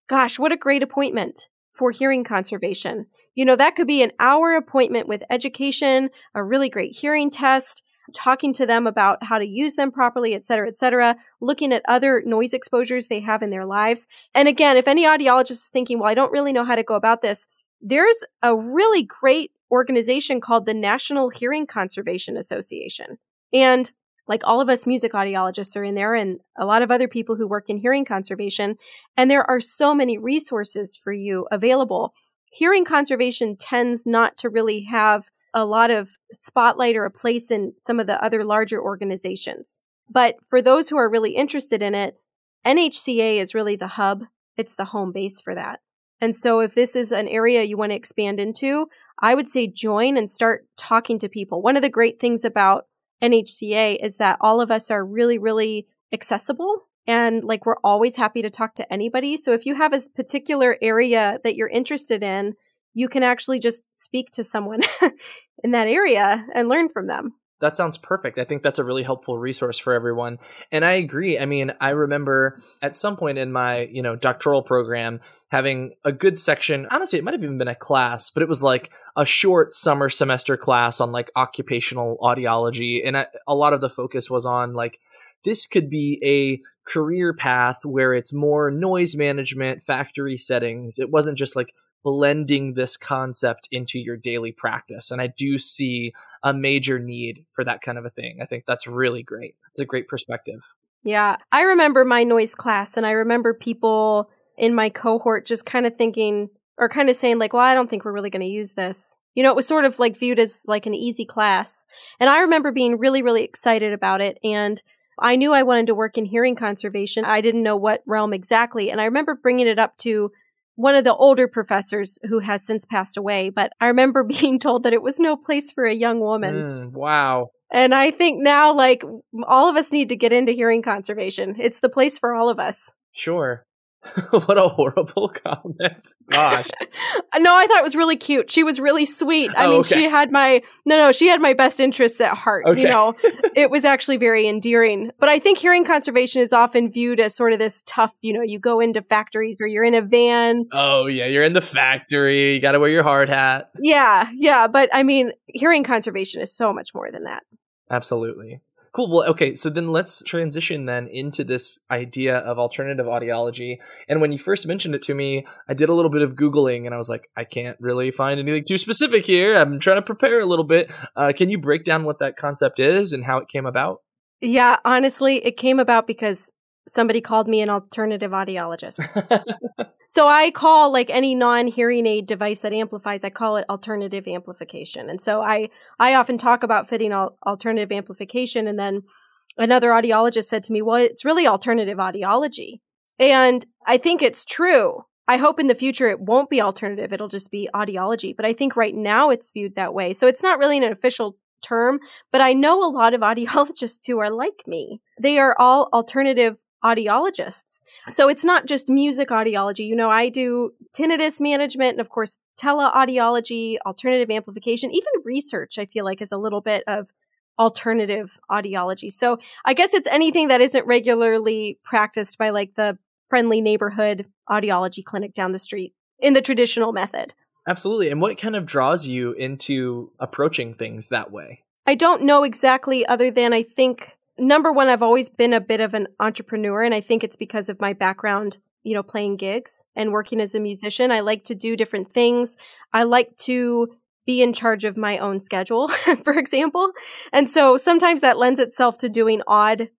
Gosh, what a great appointment for hearing conservation. You know, that could be an hour appointment with education, a really great hearing test, talking to them about how to use them properly, et cetera, et cetera, looking at other noise exposures they have in their lives. And again, if any audiologist is thinking, well, I don't really know how to go about this, there's a really great organization called the National Hearing Conservation Association. And like all of us music audiologists are in there and a lot of other people who work in hearing conservation. And there are so many resources for you available. Hearing conservation tends not to really have a lot of spotlight or a place in some of the other larger organizations. But for those who are really interested in it, NHCA is really the hub. It's the home base for that. And so if this is an area you want to expand into, I would say join and start talking to people. One of the great things about NHCA is that all of us are really, really accessible and like we're always happy to talk to anybody. So if you have a particular area that you're interested in, you can actually just speak to someone in that area and learn from them. That sounds perfect. I think that's a really helpful resource for everyone. And I agree. I mean, I remember at some point in my, you know, doctoral program having a good section. Honestly, it might have even been a class, but it was like a short summer semester class on like occupational audiology. And I, a lot of the focus was on like, this could be a career path where it's more noise management, factory settings. It wasn't just like blending this concept into your daily practice. And I do see a major need for that kind of a thing. I think that's really great. It's a great perspective. Yeah. I remember my noise class and I remember people in my cohort just kind of thinking or kind of saying like, well, I don't think we're really going to use this. You know, it was sort of like viewed as like an easy class. And I remember being really, really excited about it. And I knew I wanted to work in hearing conservation. I didn't know what realm exactly. And I remember bringing it up to one of the older professors who has since passed away, but I remember being told that it was no place for a young woman. Mm, wow. And I think now, like, all of us need to get into hearing conservation. It's the place for all of us. Sure. what a horrible comment. Gosh. no, I thought it was really cute. She was really sweet. I Oh, mean, okay. she had my no, no, she had my best interests at heart. Okay. You know, it was actually very endearing. But I think hearing conservation is often viewed as sort of this tough, you know, you go into factories or you're in a van. Oh, yeah. You're in the factory. You got to wear your hard hat. Yeah, yeah. But I mean, hearing conservation is so much more than that. Absolutely. Cool. Well, okay. So then let's transition then into this idea of alternative audiology. And when you first mentioned it to me, I did a little bit of Googling and I was like, I can't really find anything too specific here. I'm trying to prepare a little bit. Uh, can you break down what that concept is and how it came about? Yeah, honestly, it came about because somebody called me an alternative audiologist. So I call like any non-hearing aid device that amplifies, I call it alternative amplification. And so I I often talk about fitting al- alternative amplification and then another audiologist said to me, "Well, it's really alternative audiology." And I think it's true. I hope in the future it won't be alternative, it'll just be audiology, but I think right now it's viewed that way. So it's not really an official term, but I know a lot of audiologists who are like me. They are all alternative audiologists. So it's not just music audiology. You know, I do tinnitus management and of course teleaudiology, alternative amplification, even research I feel like is a little bit of alternative audiology. So I guess it's anything that isn't regularly practiced by like the friendly neighborhood audiology clinic down the street in the traditional method. Absolutely. And what kind of draws you into approaching things that way? I don't know exactly, other than I think number one, I've always been a bit of an entrepreneur, and I think it's because of my background, you know, playing gigs and working as a musician. I like to do different things. I like to be in charge of my own schedule, for example. And so sometimes that lends itself to doing odd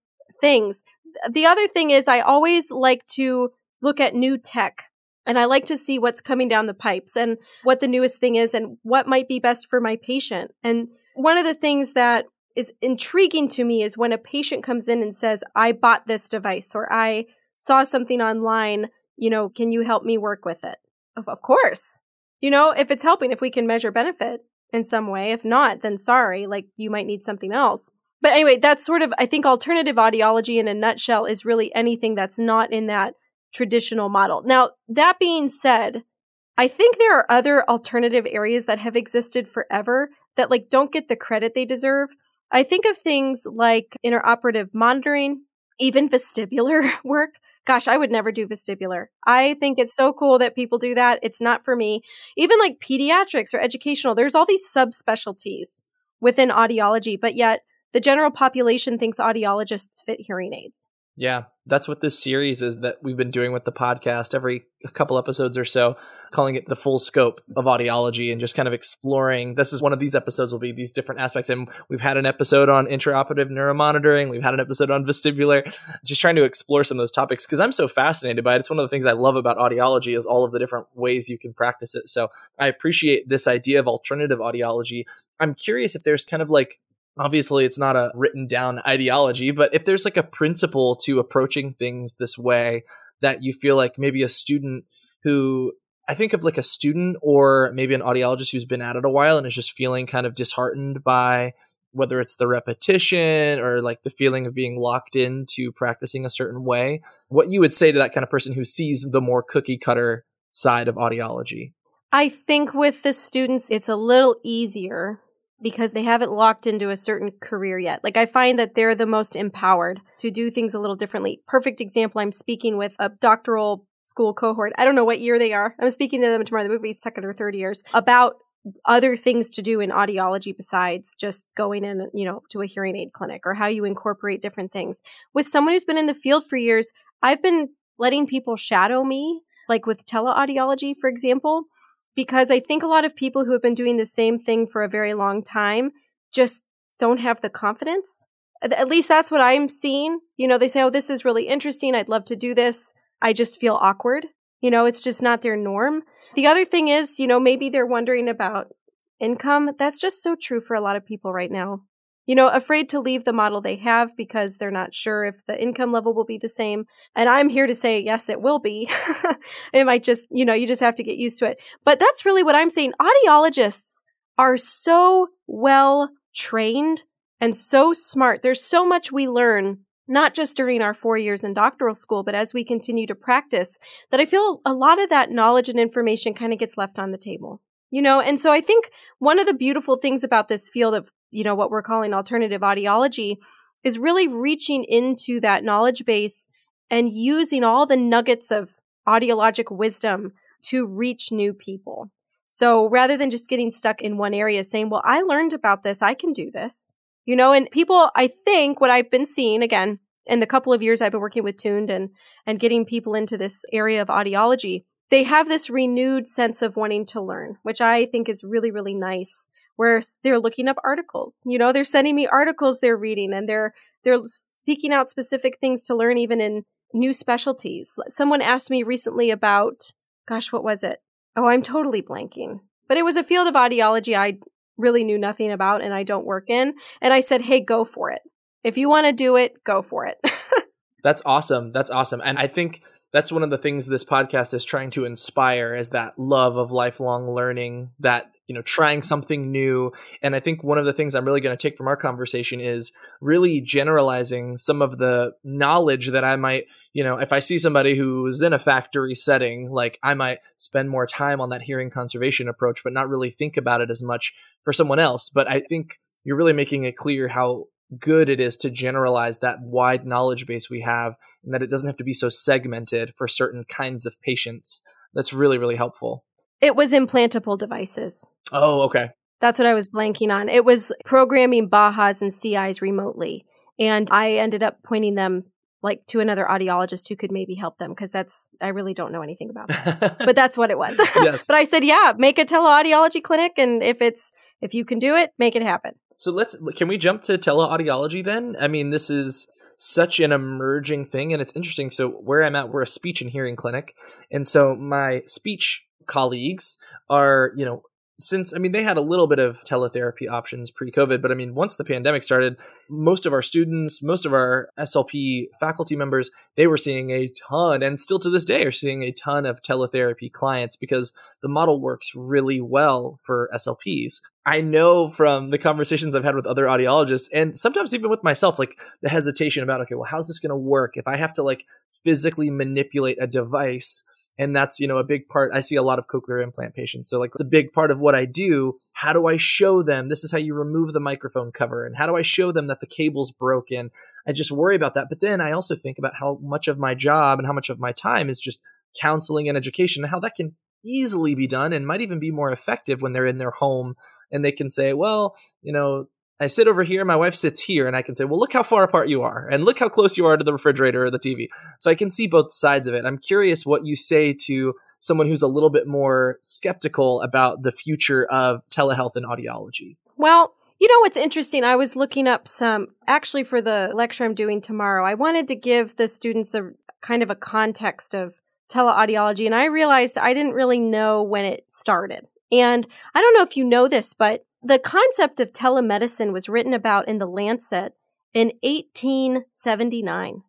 things. The other thing is, I always like to look at new tech and I like to see what's coming down the pipes and what the newest thing is and what might be best for my patient. And one of the things that is intriguing to me is when a patient comes in and says, I bought this device or I saw something online, you know, can you help me work with it? Of, of course. You know, if it's helping, if we can measure benefit in some way, if not, then sorry, like you might need something else. But anyway, that's sort of, I think alternative audiology in a nutshell is really anything that's not in that traditional model. Now, that being said, I think there are other alternative areas that have existed forever that like don't get the credit they deserve. I think of things like intraoperative monitoring, even vestibular work. Gosh, I would never do vestibular. I think it's so cool that people do that. It's not for me. Even like pediatrics or educational, there's all these subspecialties within audiology, but yet the general population thinks audiologists fit hearing aids. Yeah, that's what this series is that we've been doing with the podcast every couple episodes or so, calling it the full scope of audiology and just kind of exploring. This is one of these episodes will be these different aspects. And we've had an episode on intraoperative neuromonitoring. We've had an episode on vestibular, just trying to explore some of those topics because I'm so fascinated by it. It's one of the things I love about audiology is all of the different ways you can practice it. So I appreciate this idea of alternative audiology. I'm curious if there's kind of like obviously it's not a written down ideology, but if there's like a principle to approaching things this way that you feel like maybe a student who I think of like a student or maybe an audiologist who's been at it a while and is just feeling kind of disheartened by whether it's the repetition or like the feeling of being locked into practicing a certain way, what you would say to that kind of person who sees the more cookie cutter side of audiology. I think with the students, it's a little easier because they haven't locked into a certain career yet. Like I find that they're the most empowered to do things a little differently. Perfect example, I'm speaking with a doctoral school cohort. I don't know what year they are. I'm speaking to them tomorrow. Would be second or third years about other things to do in audiology besides just going in, you know, to a hearing aid clinic or how you incorporate different things. With someone who's been in the field for years, I've been letting people shadow me, like with teleaudiology, for example, because I think a lot of people who have been doing the same thing for a very long time just don't have the confidence. At least that's what I'm seeing. You know, they say, oh, this is really interesting. I'd love to do this. I just feel awkward. You know, it's just not their norm. The other thing is, you know, maybe they're wondering about income. That's just so true for a lot of people right now. You know, afraid to leave the model they have because they're not sure if the income level will be the same. And I'm here to say, yes, it will be. it might just, you know, you just have to get used to it. But that's really what I'm saying. Audiologists are so well trained and so smart. There's so much we learn not just during our four years in doctoral school, but as we continue to practice, that I feel a lot of that knowledge and information kind of gets left on the table. You know, and so I think one of the beautiful things about this field of, you know, what we're calling alternative audiology is really reaching into that knowledge base and using all the nuggets of audiologic wisdom to reach new people. So rather than just getting stuck in one area saying, well, I learned about this, I can do this. You know, and people, I think what I've been seeing again in the couple of years I've been working with Tuned and and getting people into this area of audiology, they have this renewed sense of wanting to learn, which I think is really, really nice. Where they're looking up articles, you know, they're sending me articles they're reading, and they're they're seeking out specific things to learn, even in new specialties. Someone asked me recently about, gosh, what was it? Oh, I'm totally blanking. But it was a field of audiology I really knew nothing about and I don't work in. And I said, hey, go for it. If you want to do it, go for it. That's awesome. That's awesome. And I think that's one of the things this podcast is trying to inspire is that love of lifelong learning, that you know, trying something new. And I think one of the things I'm really going to take from our conversation is really generalizing some of the knowledge that I might, you know, if I see somebody who's in a factory setting, like I might spend more time on that hearing conservation approach, but not really think about it as much for someone else. But I think you're really making it clear how good it is to generalize that wide knowledge base we have and that it doesn't have to be so segmented for certain kinds of patients. That's really, really helpful. It was implantable devices. Oh, okay. That's what I was blanking on. It was programming BAHAs and CIs remotely. And I ended up pointing them like to another audiologist who could maybe help them because that's I really don't know anything about that. but that's what it was. yes. but I said, yeah, make a teleaudiology clinic and if it's if you can do it, make it happen. So let's can we jump to teleaudiology then? I mean, this is such an emerging thing and it's interesting. So where I'm at, we're a speech and hearing clinic. And so my speech colleagues are, you know, since I mean they had a little bit of teletherapy options pre-COVID, but I mean once the pandemic started, most of our students, most of our SLP faculty members, they were seeing a ton, and still to this day are seeing a ton of teletherapy clients because the model works really well for SLPs. I know from the conversations I've had with other audiologists, and sometimes even with myself, like the hesitation about okay, well, how's this going to work if I have to like physically manipulate a device? And that's you know a big part i see a lot of cochlear implant patients. So like it's a big part of what i do. How do i show them? This is how you remove the microphone cover. And how do i show them that the cable's broken? I just worry about that. But then i also think about how much of my job and how much of my time is just counseling and education and how that can easily be done and might even be more effective when they're in their home and they can say well you know I sit over here, my wife sits here, and I can say, well, look how far apart you are, and look how close you are to the refrigerator or the TV. So I can see both sides of it. I'm curious what you say to someone who's a little bit more skeptical about the future of telehealth and audiology. Well, you know what's interesting? I was looking up some, actually, for the lecture I'm doing tomorrow. I wanted to give the students a kind of a context of teleaudiology, and I realized I didn't really know when it started. And I don't know if you know this, but the concept of telemedicine was written about in the Lancet in 1879.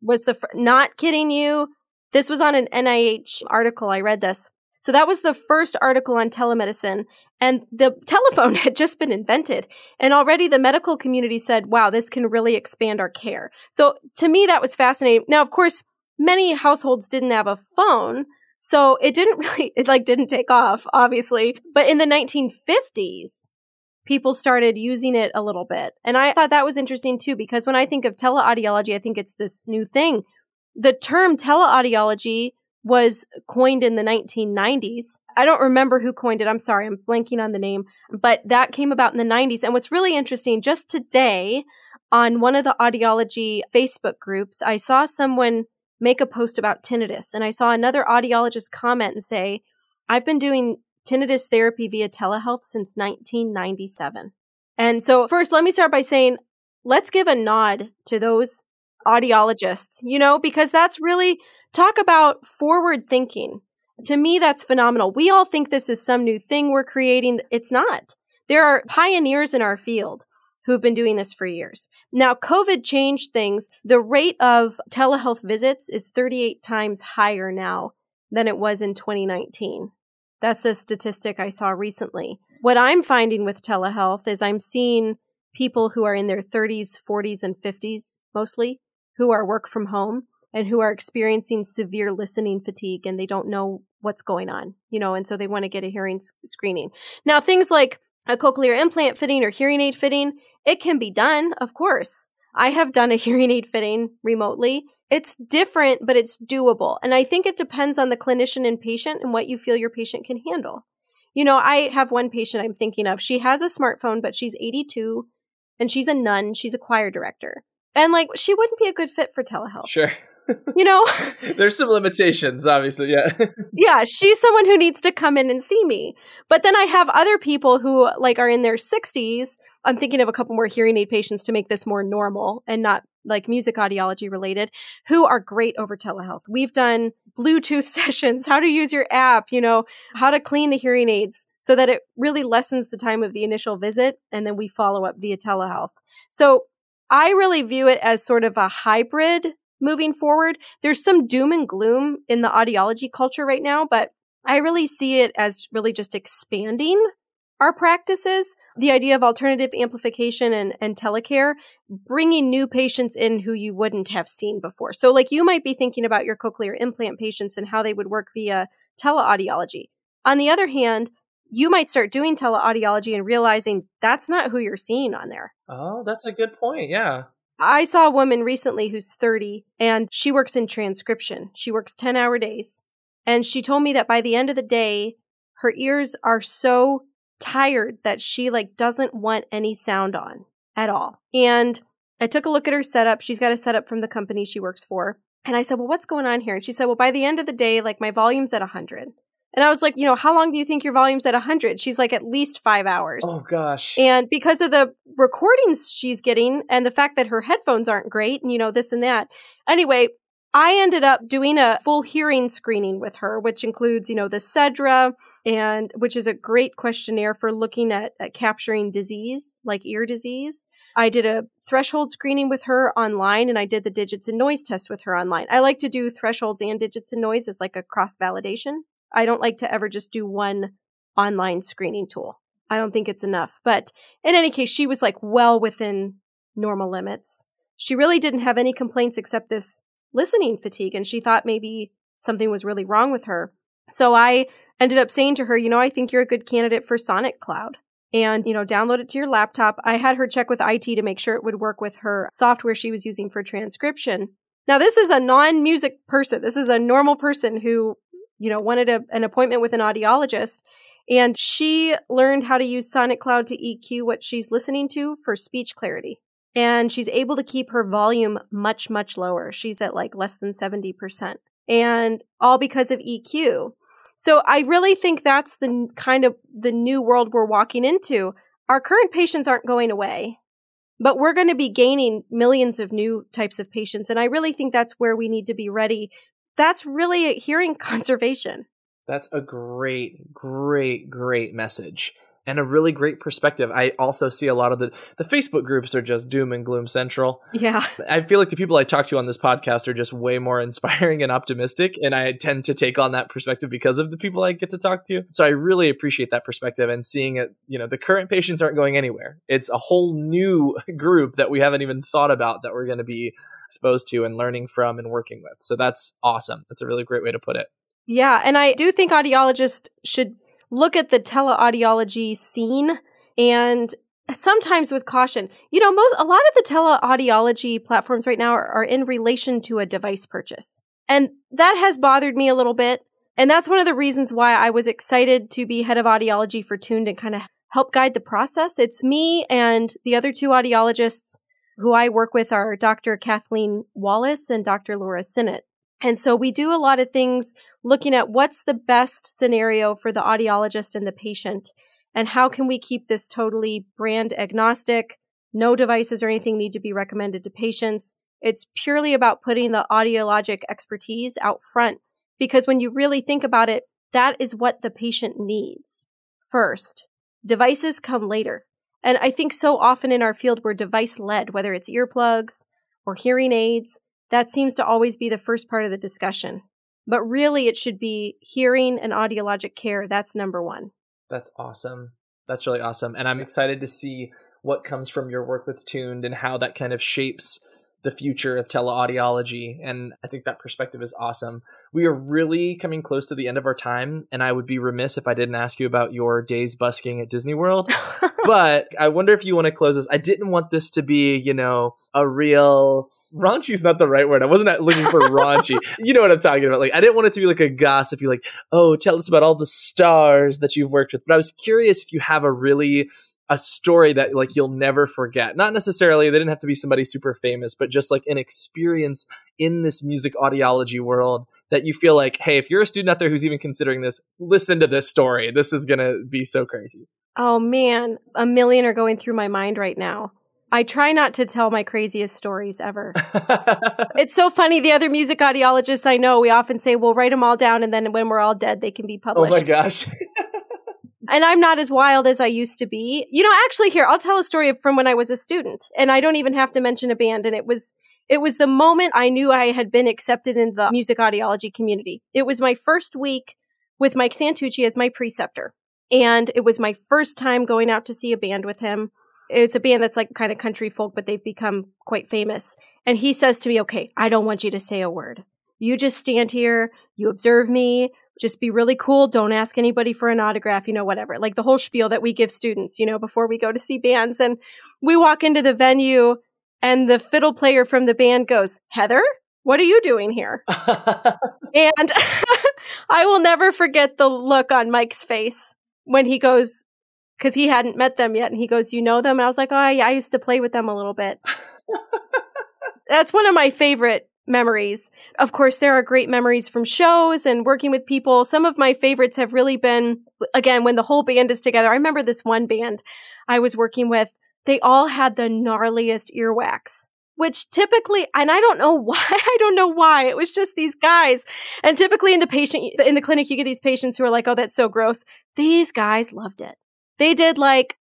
Was the fr- not kidding you? This was on an NIH article. I read this. So that was the first article on telemedicine and the telephone had just been invented. And already the medical community said, wow, this can really expand our care. So to me, that was fascinating. Now, of course, many households didn't have a phone. So it didn't really, it like didn't take off, obviously. But in the 1950s, people started using it a little bit. And I thought that was interesting too, because when I think of teleaudiology, I think it's this new thing. The term teleaudiology was coined in the 1990s. I don't remember who coined it. I'm sorry, I'm blanking on the name, but that came about in the 90s. And what's really interesting, just today on one of the audiology Facebook groups, I saw someone make a post about tinnitus. And I saw another audiologist comment and say, I've been doing tinnitus therapy via telehealth since 1997. And so, first, let me start by saying, let's give a nod to those audiologists, you know, because that's really talk about forward thinking. To me, that's phenomenal. We all think this is some new thing we're creating. It's not. There are pioneers in our field who've been doing this for years. Now, COVID changed things. The rate of telehealth visits is 38 times higher now than it was in 2019. That's a statistic I saw recently. What I'm finding with telehealth is I'm seeing people who are in their 30s, 40s, and 50s mostly who are work from home and who are experiencing severe listening fatigue and they don't know what's going on, you know, and so they want to get a hearing screening. Now, things like a cochlear implant fitting or hearing aid fitting, it can be done, of course. I have done a hearing aid fitting remotely. It's different, but it's doable. And I think it depends on the clinician and patient and what you feel your patient can handle. You know, I have one patient I'm thinking of. She has a smartphone, but she's 82 and she's a nun. She's a choir director. And like, she wouldn't be a good fit for telehealth. Sure you know? There's some limitations obviously yeah. Yeah she's someone who needs to come in and see me. But then i have other people who like are in their 60s i'm thinking of a couple more hearing aid patients to make this more normal and not like music audiology related who are great over telehealth. We've done bluetooth sessions how to use your app you know how to clean the hearing aids so that it really lessens the time of the initial visit and then we follow up via telehealth. So I really view it as sort of a hybrid moving forward. There's some doom and gloom in the audiology culture right now, but I really see it as really just expanding our practices. The idea of alternative amplification and, and telecare, bringing new patients in who you wouldn't have seen before. So, like, you might be thinking about your cochlear implant patients and how they would work via teleaudiology. On the other hand, you might start doing teleaudiology and realizing that's not who you're seeing on there. Oh, that's a good point. Yeah. I saw a woman recently who's 30 and she works in transcription. She works 10 hour days. And she told me that by the end of the day, her ears are so tired that she like doesn't want any sound on at all. And I took a look at her setup. She's got a setup from the company she works for. And I said, Well, what's going on here? And she said, Well, by the end of the day, like my volume's at 100. And I was like, you know, how long do you think your volume's at 100? She's like, at least five hours. Oh, gosh. And because of the recordings she's getting and the fact that her headphones aren't great and, you know, this and that. Anyway, I ended up doing a full hearing screening with her, which includes, you know, the CEDRA and which is a great questionnaire for looking at, at, capturing disease, like ear disease. I did a threshold screening with her online and I did the digits and noise test with her online. I like to do thresholds and digits and noise as like a cross validation. I don't like to ever just do one online screening tool. I don't think it's enough. But in any case, she was like well within normal limits. She really didn't have any complaints except this listening fatigue, and she thought maybe something was really wrong with her. So I ended up saying to her, you know, I think you're a good candidate for Sonic Cloud. And, you know, download it to your laptop. I had her check with IT to make sure it would work with her software she was using for transcription. Now, this is a non music person. This is a normal person who you know, wanted a, an appointment with an audiologist. And she learned how to use Sonic Cloud to EQ what she's listening to for speech clarity. And she's able to keep her volume much, much lower. She's at like less than 70%. And all because of EQ. So I really think that's the kind of the new world we're walking into. Our current patients aren't going away, but we're going to be gaining millions of new types of patients. And I really think that's where we need to be ready that's really hearing conservation. That's a great, great, great message and a really great perspective. I also see a lot of the the Facebook groups are just doom and gloom central. Yeah. I feel like the people I talk to on this podcast are just way more inspiring and optimistic and I tend to take on that perspective because of the people I get to talk to. So I really appreciate that perspective and seeing it, you know, the current patients aren't going anywhere. It's a whole new group that we haven't even thought about that we're going to be exposed to and learning from and working with. So that's awesome. That's a really great way to put it. Yeah. And I do think audiologists should look at the teleaudiology scene and sometimes with caution. You know, most a lot of the teleaudiology platforms right now are, are in relation to a device purchase. And that has bothered me a little bit. And that's one of the reasons why I was excited to be head of audiology for Tuned and kind of help guide the process. It's me and the other two audiologists who I work with are Dr. Kathleen Wallace and Dr. Laura Sinnott. And so we do a lot of things looking at what's the best scenario for the audiologist and the patient, and how can we keep this totally brand agnostic? No devices or anything need to be recommended to patients. It's purely about putting the audiologic expertise out front. Because when you really think about it, that is what the patient needs first. Devices come later. And I think so often in our field, we're device led, whether it's earplugs or hearing aids. That seems to always be the first part of the discussion. But really, it should be hearing and audiologic care. That's number one. That's awesome. That's really awesome. And I'm excited to see what comes from your work with Tuned and how that kind of shapes the future of teleaudiology. And I think that perspective is awesome. We are really coming close to the end of our time, and I would be remiss if I didn't ask you about your days busking at Disney World. but I wonder if you want to close this. I didn't want this to be, you know, a real raunchy is not the right word. I wasn't looking for raunchy. You know what I'm talking about. Like I didn't want it to be like a gossipy, like, oh, tell us about all the stars that you've worked with. But I was curious if you have a really a story that like you'll never forget. Not necessarily they didn't have to be somebody super famous, but just like an experience in this music audiology world that you feel like, hey, if you're a student out there who's even considering this, listen to this story. This is going to be so crazy. Oh man, a million are going through my mind right now. I try not to tell my craziest stories ever. it's so funny. The other music audiologists I know, we often say, we'll write them all down and then when we're all dead, they can be published. Oh my gosh. and I'm not as wild as I used to be. You know, actually, here I'll tell a story from when I was a student, and I don't even have to mention a band. And it was it was the moment I knew I had been accepted into the music audiology community. It was my first week with Mike Santucci as my preceptor, and it was my first time going out to see a band with him. It's a band that's like kind of country folk, but they've become quite famous. And he says to me, "Okay, I don't want you to say a word. You just stand here, you observe me, just be really cool. Don't ask anybody for an autograph, you know, whatever. Like the whole spiel that we give students, you know, before we go to see bands. And we walk into the venue and the fiddle player from the band goes, Heather, what are you doing here? and I will never forget the look on Mike's face when he goes, because he hadn't met them yet. And he goes, You know them? And I was like, Oh, yeah, I used to play with them a little bit. That's one of my favorite memories. Of course, there are great memories from shows and working with people. Some of my favorites have really been, again, when the whole band is together. I remember this one band I was working with. They all had the gnarliest earwax which typically, and I don't know why, I don't know why. It was just these guys. And typically in the patient, in the clinic, you get these patients who are like, oh, that's so gross. These guys loved it. They did like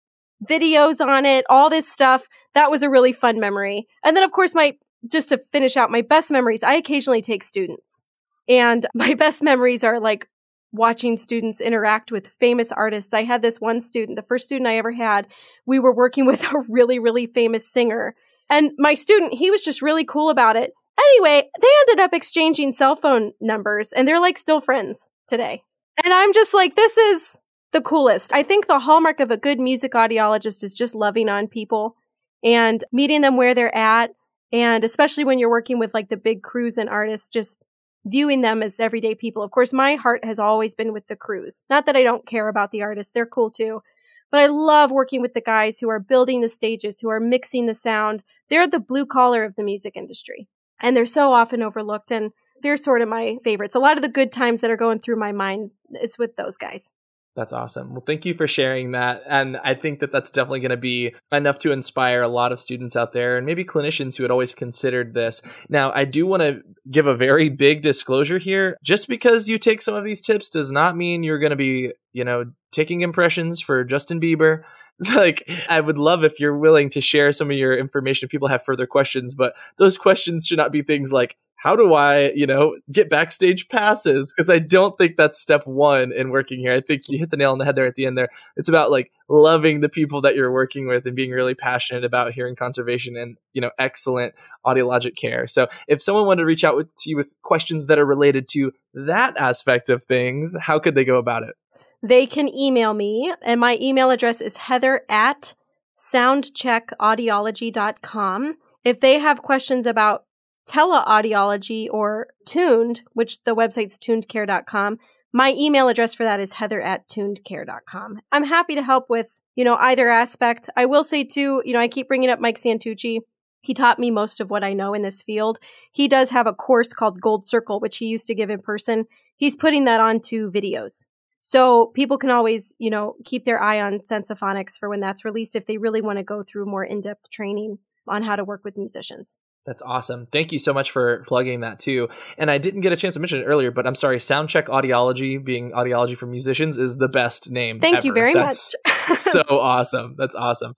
videos on it, all this stuff. That was a really fun memory. And then, of course, my just to finish out my best memories, I occasionally take students. And my best memories are like watching students interact with famous artists. I had this one student, the first student I ever had, we were working with a really, really famous singer. And my student, he was just really cool about it. Anyway, they ended up exchanging cell phone numbers and they're like still friends today. And I'm just like, this is the coolest. I think the hallmark of a good music audiologist is just loving on people and meeting them where they're at and especially when you're working with like the big crews and artists, just viewing them as everyday people. Of course, my heart has always been with the crews. Not that I don't care about the artists, they're cool too. But I love working with the guys who are building the stages, who are mixing the sound. They're the blue collar of the music industry. And they're so often overlooked. And they're sort of my favorites. A lot of the good times that are going through my mind is with those guys. That's awesome. Well, thank you for sharing that. And I think that that's definitely going to be enough to inspire a lot of students out there and maybe clinicians who had always considered this. Now, I do want to give a very big disclosure here. Just because you take some of these tips does not mean you're going to be, you know, taking impressions for Justin Bieber. like I would love if you're willing to share some of your information if people have further questions, but those questions should not be things like how do I, you know, get backstage passes? Because I don't think that's step one in working here. I think you hit the nail on the head there at the end there. It's about like loving the people that you're working with and being really passionate about hearing conservation and, you know, excellent audiologic care. So if someone wanted to reach out with, to you with questions that are related to that aspect of things, how could they go about it? They can email me, and my email address is heather at soundcheckaudiology.com. If they have questions about teleaudiology or tuned, which the website's tunedcare.com. My email address for that is heather at tunedcare.com. I'm happy to help with, you know, either aspect. I will say too, you know, I keep bringing up Mike Santucci. He taught me most of what I know in this field. He does have a course called Gold Circle, which he used to give in person. He's putting that onto videos. So people can always, you know, keep their eye on Sensaphonics for when that's released if they really want to go through more in-depth training on how to work with musicians. That's awesome. Thank you so much for plugging that too. And I didn't get a chance to mention it earlier, but I'm sorry, Soundcheck Audiology, being audiology for musicians, is the best name. Thank ever. you very That's much. so awesome. That's awesome.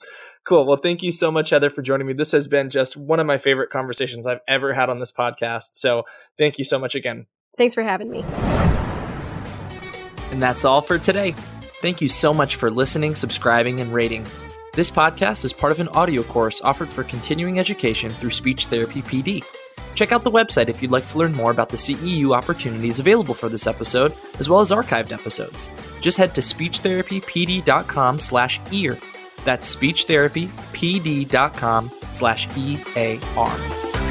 Cool. Well, thank you so much, Heather, for joining me. This has been just one of my favorite conversations I've ever had on this podcast. So thank you so much again. Thanks for having me. And that's all for today. Thank you so much for listening, subscribing, and rating. This podcast is part of an audio course offered for continuing education through Speech Therapy PD. Check out the website if you'd like to learn more about the CEU opportunities available for this episode, as well as archived episodes. Just head to speechtherapypd.com slash ear. That's speechtherapypd.com slash E-A-R.